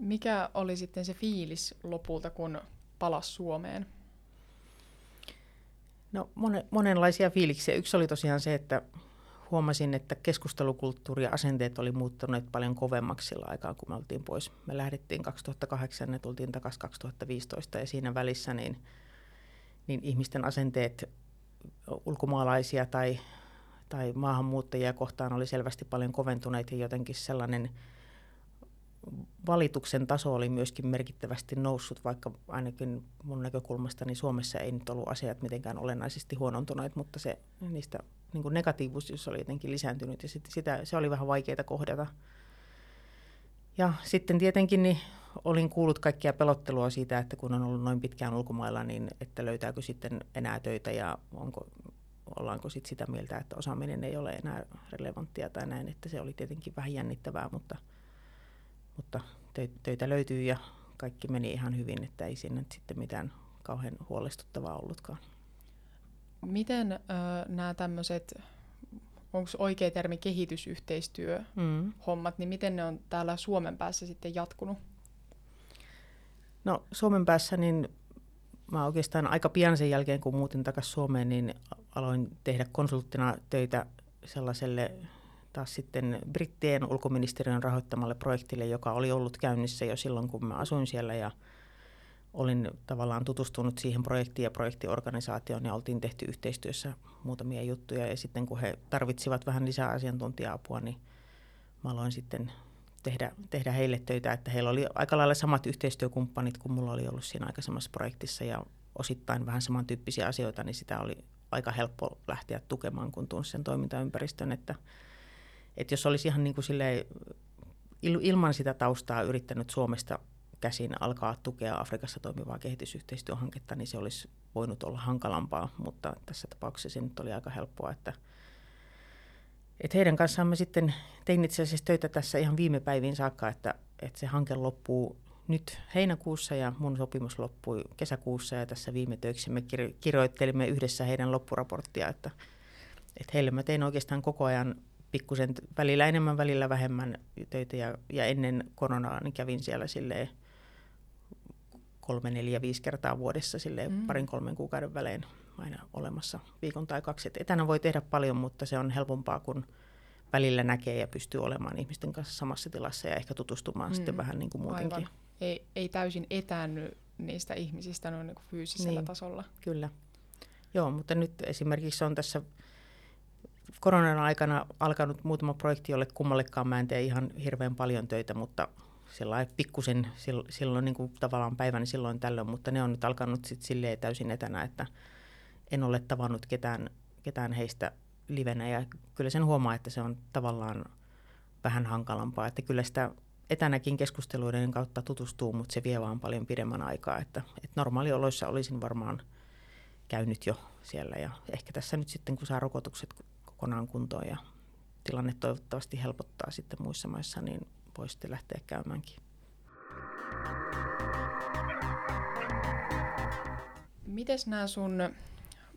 Mikä oli sitten se fiilis lopulta, kun palasi Suomeen? No monen, monenlaisia fiiliksiä. Yksi oli tosiaan se, että huomasin, että keskustelukulttuuri ja asenteet oli muuttuneet paljon kovemmaksi sillä aikaa, kun me oltiin pois. Me lähdettiin 2008 ja tultiin takaisin 2015 ja siinä välissä niin, niin ihmisten asenteet ulkomaalaisia tai, tai maahanmuuttajia kohtaan oli selvästi paljon koventuneet ja jotenkin sellainen – valituksen taso oli myöskin merkittävästi noussut, vaikka ainakin mun näkökulmasta niin Suomessa ei nyt ollut asiat mitenkään olennaisesti huonontuneet, mutta se niistä niin kuin negatiivisuus oli jotenkin lisääntynyt ja sit sitä, se oli vähän vaikeaa kohdata. Ja sitten tietenkin niin olin kuullut kaikkia pelottelua siitä, että kun on ollut noin pitkään ulkomailla, niin että löytääkö sitten enää töitä ja onko, ollaanko sitten sitä mieltä, että osaaminen ei ole enää relevanttia tai näin, että se oli tietenkin vähän jännittävää, mutta – mutta töitä löytyy ja kaikki meni ihan hyvin, että ei sinne sitten mitään kauhean huolestuttavaa ollutkaan. Miten äh, nämä tämmöiset, onko oikea termi kehitysyhteistyö mm. hommat, niin miten ne on täällä Suomen päässä sitten jatkunut? No Suomen päässä niin mä oikeastaan aika pian sen jälkeen, kun muutin takaisin Suomeen, niin aloin tehdä konsulttina töitä sellaiselle taas sitten brittien ulkoministeriön rahoittamalle projektille, joka oli ollut käynnissä jo silloin, kun mä asuin siellä ja olin tavallaan tutustunut siihen projektiin ja projektiorganisaatioon ja oltiin tehty yhteistyössä muutamia juttuja. Ja sitten kun he tarvitsivat vähän lisää asiantuntija-apua, niin mä aloin sitten tehdä, tehdä heille töitä, että heillä oli aika lailla samat yhteistyökumppanit kuin mulla oli ollut siinä aikaisemmassa projektissa ja osittain vähän samantyyppisiä asioita, niin sitä oli aika helppo lähteä tukemaan, kun tunsi sen toimintaympäristön, että että jos olisi ihan niin kuin silleen, ilman sitä taustaa yrittänyt Suomesta käsin alkaa tukea Afrikassa toimivaa kehitysyhteistyöhanketta, niin se olisi voinut olla hankalampaa, mutta tässä tapauksessa se nyt oli aika helppoa, että, että heidän kanssaan me sitten tein itse asiassa töitä tässä ihan viime päiviin saakka, että, että se hanke loppuu nyt heinäkuussa ja mun sopimus loppui kesäkuussa ja tässä viime töiksi me kirjoittelimme yhdessä heidän loppuraporttia, että, että heille mä tein oikeastaan koko ajan pikkusen välillä enemmän, välillä vähemmän töitä ja, ja ennen koronaa niin kävin siellä silleen kolme, neljä, viisi kertaa vuodessa silleen mm. parin kolmen kuukauden välein aina olemassa viikon tai kaksi. Et etänä voi tehdä paljon, mutta se on helpompaa, kun välillä näkee ja pystyy olemaan ihmisten kanssa samassa tilassa ja ehkä tutustumaan mm. sitten vähän niin kuin muutenkin. Aivan. Ei, ei täysin etäänny niistä ihmisistä noin niin fyysisellä niin, tasolla. Kyllä. Joo, mutta nyt esimerkiksi on tässä koronan aikana alkanut muutama projekti, jolle kummallekaan mä en tee ihan hirveän paljon töitä, mutta sellainen pikkusen silloin niin kuin tavallaan päivän silloin tällöin, mutta ne on nyt alkanut sitten silleen täysin etänä, että en ole tavannut ketään, ketään heistä livenä. Ja kyllä sen huomaa, että se on tavallaan vähän hankalampaa, että kyllä sitä etänäkin keskusteluiden kautta tutustuu, mutta se vie vaan paljon pidemmän aikaa, että, että normaalioloissa olisin varmaan käynyt jo siellä. Ja ehkä tässä nyt sitten kun saa rokotukset kokonaan kuntoon ja tilanne toivottavasti helpottaa sitten muissa maissa, niin voi sitten lähteä käymäänkin. Mites nämä sun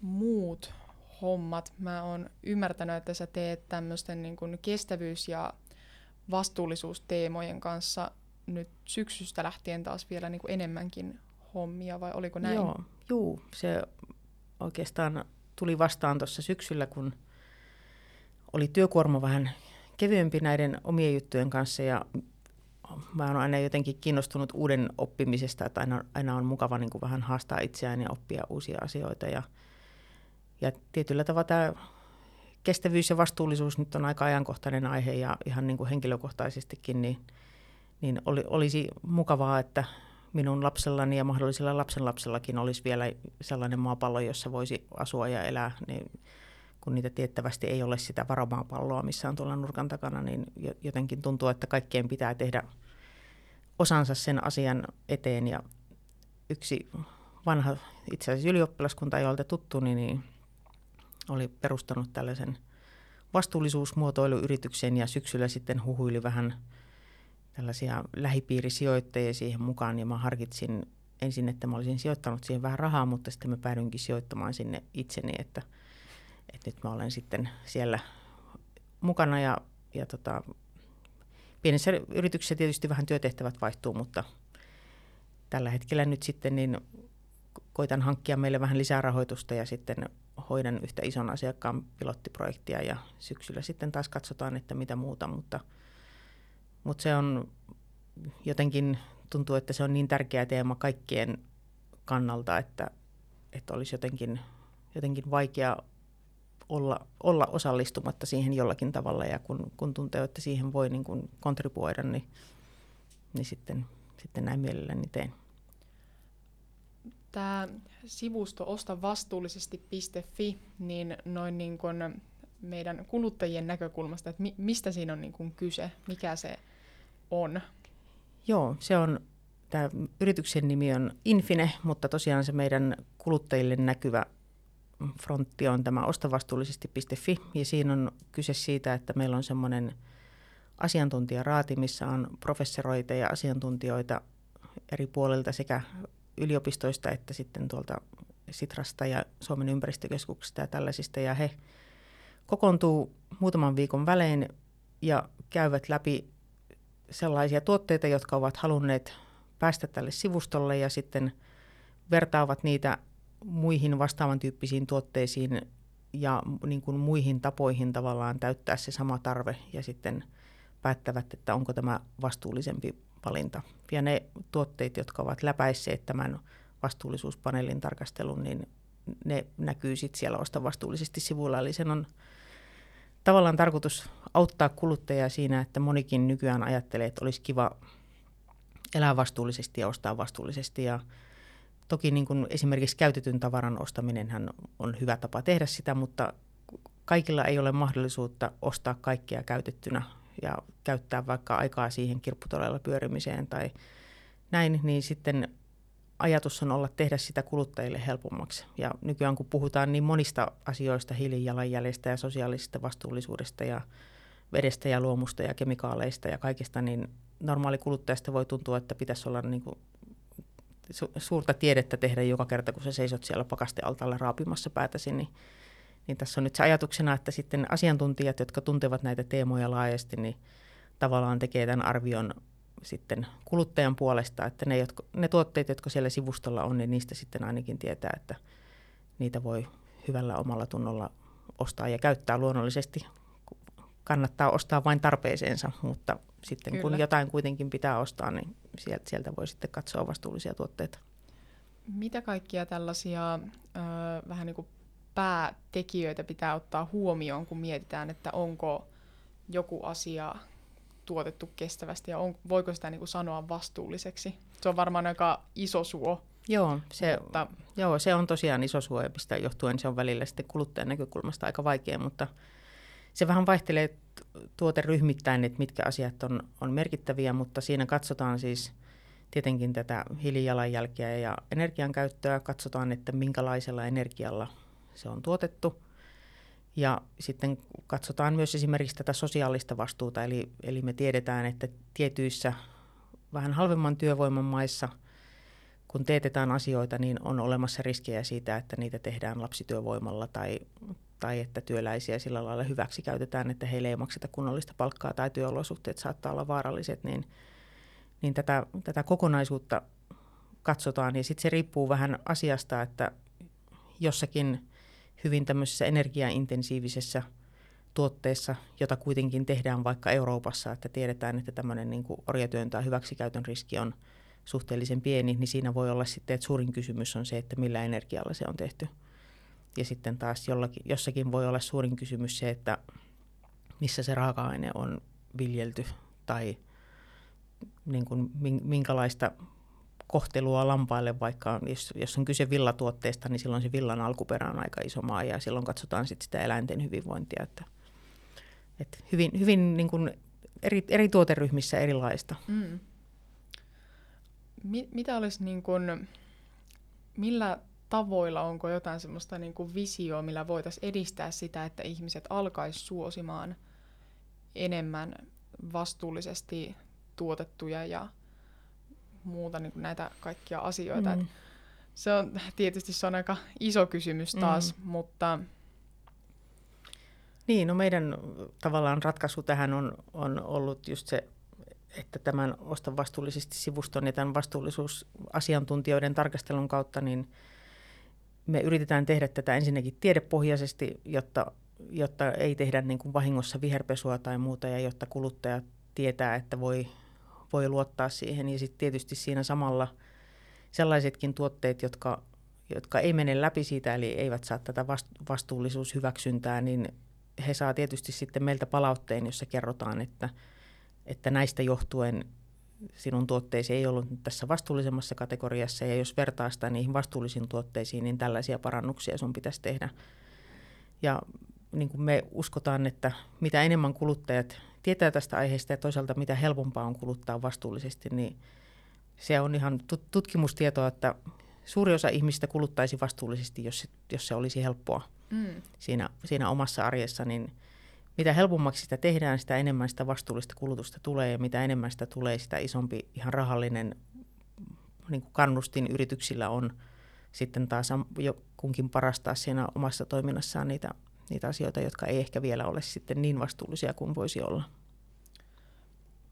muut hommat? Mä oon ymmärtänyt, että sä teet tämmöisten niin kuin kestävyys- ja vastuullisuusteemojen kanssa nyt syksystä lähtien taas vielä niin kuin enemmänkin hommia, vai oliko näin? Joo, juu, se oikeastaan tuli vastaan tuossa syksyllä, kun – oli työkuorma vähän kevyempi näiden omien juttujen kanssa ja mä oon aina jotenkin kiinnostunut uuden oppimisesta, että aina, aina on mukava niin kuin vähän haastaa itseään ja oppia uusia asioita. Ja, ja tietyllä tavalla tämä kestävyys ja vastuullisuus nyt on aika ajankohtainen aihe ja ihan niin kuin henkilökohtaisestikin, niin, niin oli, olisi mukavaa, että minun lapsellani ja mahdollisella lapsenlapsellakin olisi vielä sellainen maapallo, jossa voisi asua ja elää. Niin kun niitä tiettävästi ei ole sitä varomaapalloa missään tuolla nurkan takana, niin jotenkin tuntuu, että kaikkien pitää tehdä osansa sen asian eteen. Ja yksi vanha itse asiassa ylioppilaskunta, jolta tuttu, niin oli perustanut tällaisen vastuullisuusmuotoiluyrityksen ja syksyllä sitten huhuili vähän tällaisia lähipiirisijoittajia siihen mukaan. Ja mä harkitsin ensin, että mä olisin sijoittanut siihen vähän rahaa, mutta sitten mä päädyinkin sijoittamaan sinne itseni, että, että nyt mä olen sitten siellä mukana. Ja, ja tota, pienessä yrityksessä tietysti vähän työtehtävät vaihtuu, mutta tällä hetkellä nyt sitten niin koitan hankkia meille vähän lisää rahoitusta ja sitten hoidan yhtä ison asiakkaan pilottiprojektia ja syksyllä sitten taas katsotaan, että mitä muuta, mutta, mutta se on jotenkin tuntuu, että se on niin tärkeä teema kaikkien kannalta, että, että olisi jotenkin, jotenkin vaikea olla, olla osallistumatta siihen jollakin tavalla ja kun, kun tuntee, että siihen voi niin kuin kontribuoida, niin, niin sitten, sitten näin mielelläni teen. Tämä sivusto ostavastuullisesti.fi, niin noin niin kuin meidän kuluttajien näkökulmasta, että mi, mistä siinä on niin kuin kyse, mikä se on? Joo, se on, tämä yrityksen nimi on Infine, mutta tosiaan se meidän kuluttajille näkyvä frontti on tämä ostavastuullisesti.fi ja siinä on kyse siitä, että meillä on semmoinen asiantuntijaraati, missä on professoreita ja asiantuntijoita eri puolilta sekä yliopistoista että sitten tuolta Sitrasta ja Suomen ympäristökeskuksesta ja tällaisista. Ja he kokoontuu muutaman viikon välein ja käyvät läpi sellaisia tuotteita, jotka ovat halunneet päästä tälle sivustolle ja sitten vertaavat niitä muihin vastaavan tyyppisiin tuotteisiin ja niin kuin muihin tapoihin tavallaan täyttää se sama tarve ja sitten päättävät, että onko tämä vastuullisempi valinta. Ja ne tuotteet, jotka ovat läpäisseet tämän vastuullisuuspaneelin tarkastelun, niin ne näkyy sitten siellä Osta vastuullisesti sivuilla. Eli sen on tavallaan tarkoitus auttaa kuluttajaa siinä, että monikin nykyään ajattelee, että olisi kiva elää vastuullisesti ja ostaa vastuullisesti. Ja toki niin kuin esimerkiksi käytetyn tavaran ostaminen on hyvä tapa tehdä sitä, mutta kaikilla ei ole mahdollisuutta ostaa kaikkea käytettynä ja käyttää vaikka aikaa siihen kirpputolella pyörimiseen tai näin, niin sitten ajatus on olla tehdä sitä kuluttajille helpommaksi. Ja nykyään kun puhutaan niin monista asioista, hiilijalanjäljestä ja sosiaalisesta vastuullisuudesta ja vedestä ja luomusta ja kemikaaleista ja kaikesta, niin normaali kuluttajasta voi tuntua, että pitäisi olla niin kuin su- suurta tiedettä tehdä joka kerta, kun sä seisot siellä pakastealtaalla raapimassa päätäsi, niin, niin tässä on nyt se ajatuksena, että sitten asiantuntijat, jotka tuntevat näitä teemoja laajasti, niin tavallaan tekee tämän arvion sitten kuluttajan puolesta, että ne, jotka, ne tuotteet, jotka siellä sivustolla on, niin niistä sitten ainakin tietää, että niitä voi hyvällä omalla tunnolla ostaa ja käyttää luonnollisesti. Kannattaa ostaa vain tarpeeseensa, mutta sitten Kyllä. kun jotain kuitenkin pitää ostaa, niin sieltä, sieltä voi sitten katsoa vastuullisia tuotteita. Mitä kaikkia tällaisia ö, vähän niin kuin päätekijöitä pitää ottaa huomioon, kun mietitään, että onko joku asia tuotettu kestävästi ja on, voiko sitä niin kuin sanoa vastuulliseksi? Se on varmaan aika iso suo. Joo, se, mutta... joo, se on tosiaan iso suo, mistä johtuen se on välillä sitten kuluttajan näkökulmasta aika vaikea, mutta se vähän vaihtelee tuoteryhmittäin, että mitkä asiat on, on merkittäviä, mutta siinä katsotaan siis tietenkin tätä hiilijalanjälkeä ja energian käyttöä, katsotaan, että minkälaisella energialla se on tuotettu – ja sitten katsotaan myös esimerkiksi tätä sosiaalista vastuuta, eli, eli me tiedetään, että tietyissä vähän halvemman työvoiman maissa, kun teetetään asioita, niin on olemassa riskejä siitä, että niitä tehdään lapsityövoimalla tai, tai että työläisiä sillä lailla hyväksi käytetään, että heille ei makseta kunnollista palkkaa tai työolosuhteet saattaa olla vaaralliset, niin, niin tätä, tätä kokonaisuutta katsotaan. Ja sitten se riippuu vähän asiasta, että jossakin – hyvin tämmöisessä energiaintensiivisessä tuotteessa, jota kuitenkin tehdään vaikka Euroopassa, että tiedetään, että tämmöinen niin orjatyön tai hyväksikäytön riski on suhteellisen pieni, niin siinä voi olla sitten, että suurin kysymys on se, että millä energialla se on tehty. Ja sitten taas jollakin, jossakin voi olla suurin kysymys se, että missä se raaka-aine on viljelty tai niin kuin, minkälaista kohtelua lampaille, vaikka jos, jos on kyse villatuotteesta, niin silloin se villan alkuperä on aika iso maa ja silloin katsotaan sit sitä eläinten hyvinvointia. Että, että hyvin hyvin niin kuin eri, eri tuoteryhmissä erilaista. Mm. Mi- mitä olisi niin kuin, millä tavoilla, onko jotain semmoista niin kuin visioa, millä voitaisiin edistää sitä, että ihmiset alkaisi suosimaan enemmän vastuullisesti tuotettuja ja muuta niin kuin näitä kaikkia asioita. Mm. se on tietysti se on aika iso kysymys taas, mm. mutta... Niin, no meidän tavallaan ratkaisu tähän on, on ollut just se, että tämän Osta vastuullisesti sivuston ja tämän vastuullisuusasiantuntijoiden tarkastelun kautta, niin me yritetään tehdä tätä ensinnäkin tiedepohjaisesti, jotta, jotta ei tehdä niin kuin vahingossa viherpesua tai muuta ja jotta kuluttajat tietää, että voi, voi luottaa siihen. Ja sitten tietysti siinä samalla sellaisetkin tuotteet, jotka, jotka ei mene läpi siitä, eli eivät saa tätä vastuullisuushyväksyntää, niin he saa tietysti sitten meiltä palautteen, jossa kerrotaan, että, että näistä johtuen sinun tuotteesi ei ollut tässä vastuullisemmassa kategoriassa, ja jos vertaa sitä niihin vastuullisiin tuotteisiin, niin tällaisia parannuksia sun pitäisi tehdä. Ja niin kuin me uskotaan, että mitä enemmän kuluttajat tietää tästä aiheesta ja toisaalta mitä helpompaa on kuluttaa vastuullisesti, niin se on ihan tutkimustietoa, että suuri osa ihmistä kuluttaisi vastuullisesti, jos se, jos se olisi helppoa mm. siinä, siinä omassa arjessa, niin mitä helpommaksi sitä tehdään, sitä enemmän sitä vastuullista kulutusta tulee ja mitä enemmän sitä tulee, sitä isompi ihan rahallinen niin kuin kannustin yrityksillä on sitten taas jo kunkin parastaa siinä omassa toiminnassaan niitä niitä asioita, jotka ei ehkä vielä ole sitten niin vastuullisia kuin voisi olla.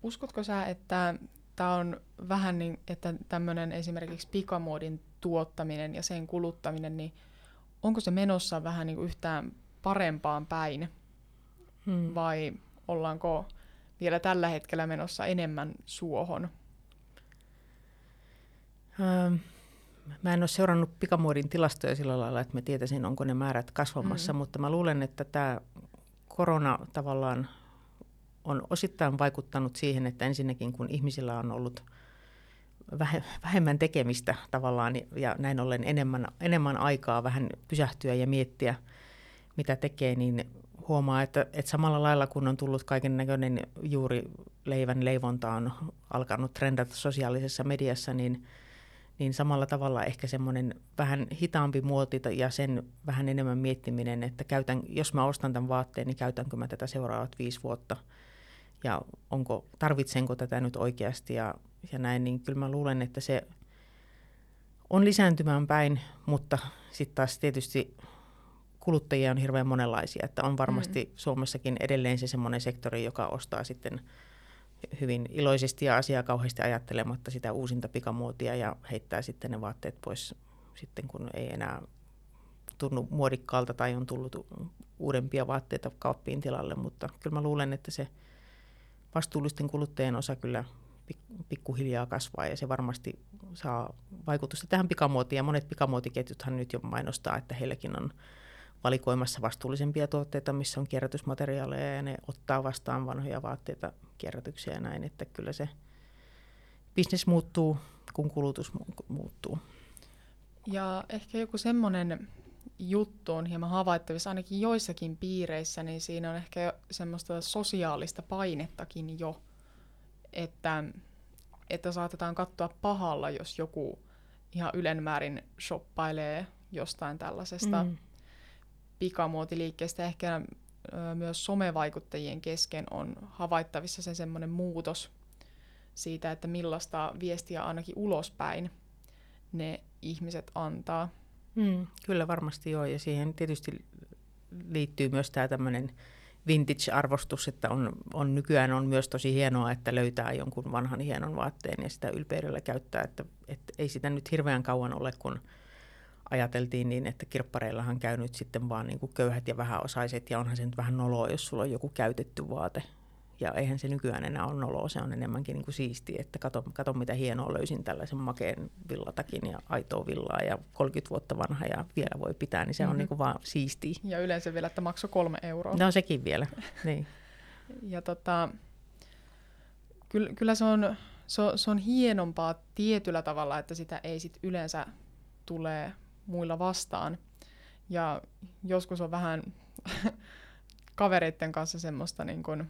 Uskotko sä, että tämä on vähän niin, että tämmöinen esimerkiksi pikamuodin tuottaminen ja sen kuluttaminen, niin onko se menossa vähän niin kuin yhtään parempaan päin hmm. vai ollaanko vielä tällä hetkellä menossa enemmän suohon? Ähm, Mä en ole seurannut pikamuodin tilastoja sillä lailla, että mä tietäisin, onko ne määrät kasvamassa, mm. mutta mä luulen, että tämä korona tavallaan on osittain vaikuttanut siihen, että ensinnäkin kun ihmisillä on ollut vähemmän tekemistä tavallaan ja näin ollen enemmän, enemmän aikaa vähän pysähtyä ja miettiä, mitä tekee, niin huomaa, että, että samalla lailla kun on tullut kaiken näköinen juuri leivän leivonta on alkanut trendata sosiaalisessa mediassa, niin – niin samalla tavalla ehkä semmoinen vähän hitaampi muoti ja sen vähän enemmän miettiminen, että käytän, jos mä ostan tämän vaatteen, niin käytänkö mä tätä seuraavat viisi vuotta ja onko, tarvitsenko tätä nyt oikeasti ja, ja näin, niin kyllä mä luulen, että se on lisääntymään päin, mutta sitten taas tietysti kuluttajia on hirveän monenlaisia, että on varmasti mm. Suomessakin edelleen se semmoinen sektori, joka ostaa sitten – hyvin iloisesti ja asiaa kauheasti ajattelematta sitä uusinta pikamuotia ja heittää sitten ne vaatteet pois sitten, kun ei enää tunnu muodikkaalta tai on tullut uudempia vaatteita kaappiin tilalle, mutta kyllä mä luulen, että se vastuullisten kuluttajien osa kyllä pikkuhiljaa kasvaa ja se varmasti saa vaikutusta tähän pikamuotiin. Ja monet pikamuotiketjuthan nyt jo mainostaa, että heilläkin on valikoimassa vastuullisempia tuotteita, missä on kierrätysmateriaaleja ja ne ottaa vastaan vanhoja vaatteita kierrätyksiä ja näin, että kyllä se bisnes muuttuu, kun kulutus muuttuu. Ja ehkä joku semmoinen juttu on hieman havaittavissa ainakin joissakin piireissä, niin siinä on ehkä semmoista sosiaalista painettakin jo, että, että saatetaan katsoa pahalla, jos joku ihan ylenmäärin shoppailee jostain tällaisesta mm pikamuotiliikkeestä ehkä myös somevaikuttajien kesken on havaittavissa se semmoinen muutos siitä, että millaista viestiä ainakin ulospäin ne ihmiset antaa. Mm, kyllä varmasti joo, ja siihen tietysti liittyy myös tämä tämmöinen vintage-arvostus, että on, on nykyään on myös tosi hienoa, että löytää jonkun vanhan hienon vaatteen ja sitä ylpeydellä käyttää, että, että ei sitä nyt hirveän kauan ole, kun ajateltiin niin, että kirppareillahan käy nyt sitten vaan niin kuin köyhät ja vähäosaiset, ja onhan se nyt vähän noloa, jos sulla on joku käytetty vaate. Ja eihän se nykyään enää ole noloa, se on enemmänkin niin kuin siistiä, että kato, kato mitä hienoa löysin tällaisen makeen villatakin ja aitoa villaa ja 30 vuotta vanha ja vielä voi pitää, niin se mm-hmm. on niin kuin vaan siistiä. Ja yleensä vielä, että maksoi kolme euroa. No sekin vielä, niin. ja tota, kyllä, kyllä se, on, se, on, se on hienompaa tietyllä tavalla, että sitä ei sit yleensä tule muilla vastaan. Ja joskus on vähän kavereiden kanssa semmoista, niin kun,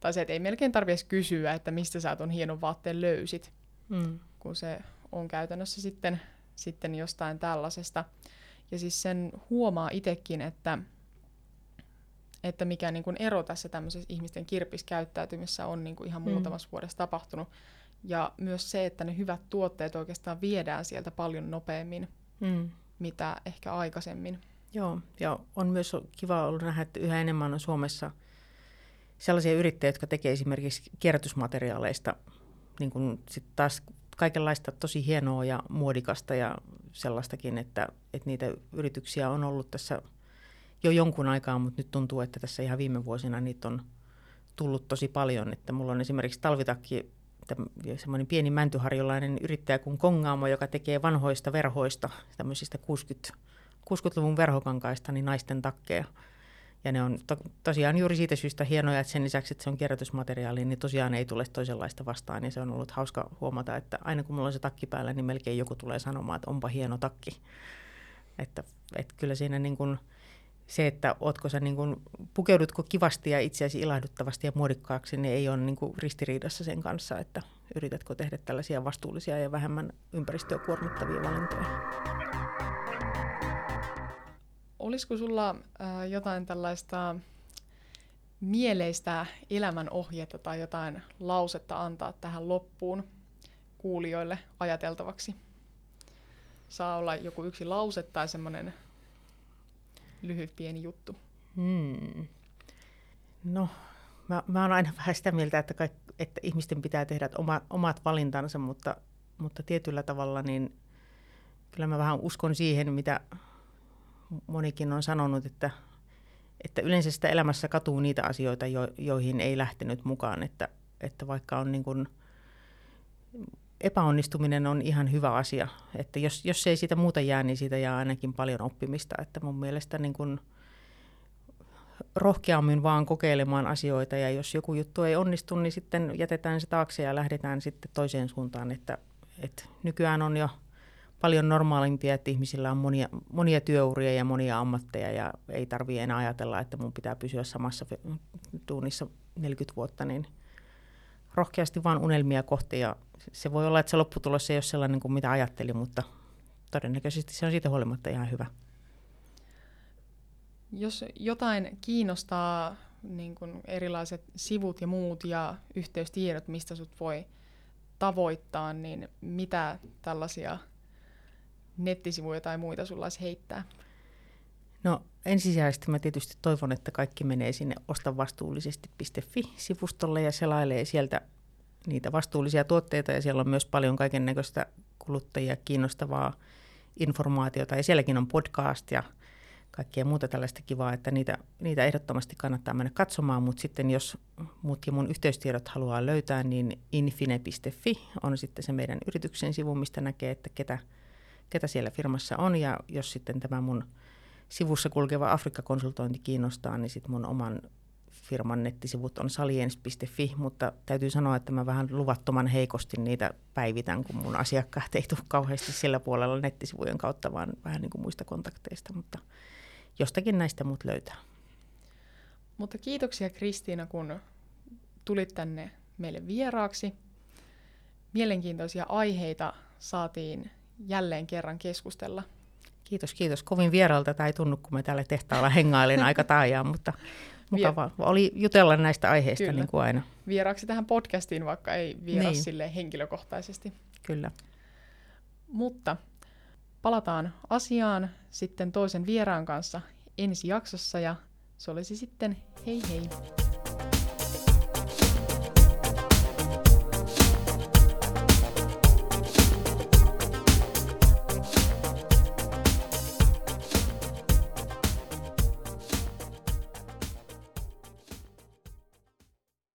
tai se, että ei melkein tarvitse kysyä, että mistä sä ton hienon vaatteen löysit, mm. kun se on käytännössä sitten sitten jostain tällaisesta. Ja siis sen huomaa itsekin, että, että mikä niin kuin ero tässä tämmöisessä ihmisten kirpiskäyttäytymisessä on niin kuin ihan mm. muutamassa vuodessa tapahtunut. Ja myös se, että ne hyvät tuotteet oikeastaan viedään sieltä paljon nopeammin, mm. mitä ehkä aikaisemmin. Joo, ja on myös kiva ollut nähdä, että yhä enemmän on Suomessa sellaisia yrittäjiä, jotka tekee esimerkiksi kierrätysmateriaaleista niin kuin sit taas kaikenlaista tosi hienoa ja muodikasta ja sellaistakin, että, että niitä yrityksiä on ollut tässä jo jonkun aikaa, mutta nyt tuntuu, että tässä ihan viime vuosina niitä on tullut tosi paljon. Että mulla on esimerkiksi talvitakki semmoinen pieni mäntyharjolainen yrittäjä kuin Kongaamo, joka tekee vanhoista verhoista, tämmöisistä 60, 60-luvun verhokankaista, niin naisten takkeja. Ja ne on to, tosiaan juuri siitä syystä hienoja, että sen lisäksi, että se on kierrätysmateriaali, niin tosiaan ei tule toisenlaista vastaan. Ja se on ollut hauska huomata, että aina kun mulla on se takki päällä, niin melkein joku tulee sanomaan, että onpa hieno takki. Että, että kyllä siinä niin kuin, se, että ootko sä niin kuin, pukeudutko kivasti ja itseäsi ilahduttavasti ja muodikkaaksi, niin ei ole niin kuin ristiriidassa sen kanssa, että yritätkö tehdä tällaisia vastuullisia ja vähemmän ympäristöä kuormittavia valintoja. Olisiko sulla äh, jotain tällaista mieleistä elämänohjetta tai jotain lausetta antaa tähän loppuun kuulijoille ajateltavaksi? Saa olla joku yksi lause tai semmoinen lyhyt pieni juttu. Hmm. No, mä, mä oon aina vähän sitä mieltä, että, kaik, että ihmisten pitää tehdä oma, omat valintansa, mutta, mutta tietyllä tavalla niin kyllä mä vähän uskon siihen, mitä monikin on sanonut, että, että yleensä sitä elämässä katuu niitä asioita, jo, joihin ei lähtenyt mukaan, että, että vaikka on niin kuin, epäonnistuminen on ihan hyvä asia, että jos, jos ei siitä muuta jää, niin siitä jää ainakin paljon oppimista, että mun mielestä niin kuin, rohkeammin vaan kokeilemaan asioita ja jos joku juttu ei onnistu, niin sitten jätetään se taakse ja lähdetään sitten toiseen suuntaan, että, että nykyään on jo paljon normaalimpia, että ihmisillä on monia, monia työuria ja monia ammatteja ja ei tarvitse enää ajatella, että mun pitää pysyä samassa tuunissa 40 vuotta, niin rohkeasti vaan unelmia kohti ja se voi olla, että se lopputulos ei ole sellainen kuin mitä ajattelin, mutta todennäköisesti se on siitä huolimatta ihan hyvä. Jos jotain kiinnostaa niin kuin erilaiset sivut ja muut ja yhteystiedot, mistä sut voi tavoittaa, niin mitä tällaisia nettisivuja tai muita sulla olisi heittää? No ensisijaisesti mä tietysti toivon, että kaikki menee sinne ostavastuullisesti.fi-sivustolle ja selailee sieltä niitä vastuullisia tuotteita. Ja siellä on myös paljon kaiken näköistä kuluttajia kiinnostavaa informaatiota. Ja sielläkin on podcast ja kaikkea muuta tällaista kivaa, että niitä, niitä ehdottomasti kannattaa mennä katsomaan, mutta sitten jos muutkin mun yhteystiedot haluaa löytää, niin infine.fi on sitten se meidän yrityksen sivu, mistä näkee, että ketä, ketä siellä firmassa on. Ja jos sitten tämä mun sivussa kulkeva Afrikka-konsultointi kiinnostaa, niin sitten mun oman firman nettisivut on saliens.fi, mutta täytyy sanoa, että mä vähän luvattoman heikosti niitä päivitän, kun mun asiakkaat ei tule kauheasti sillä puolella nettisivujen kautta, vaan vähän niin kuin muista kontakteista, mutta jostakin näistä mut löytää. Mutta kiitoksia Kristiina, kun tulit tänne meille vieraaksi. Mielenkiintoisia aiheita saatiin jälleen kerran keskustella. Kiitos, kiitos. Kovin vieraalta tämä ei tunnu, kun me täällä tehtaalla hengailin aika taajaan, mutta mukava oli jutella näistä aiheista Kyllä. niin kuin aina. Vieraaksi tähän podcastiin, vaikka ei vieras niin. sille henkilökohtaisesti. Kyllä. Mutta palataan asiaan sitten toisen vieraan kanssa ensi jaksossa ja se olisi sitten hei hei.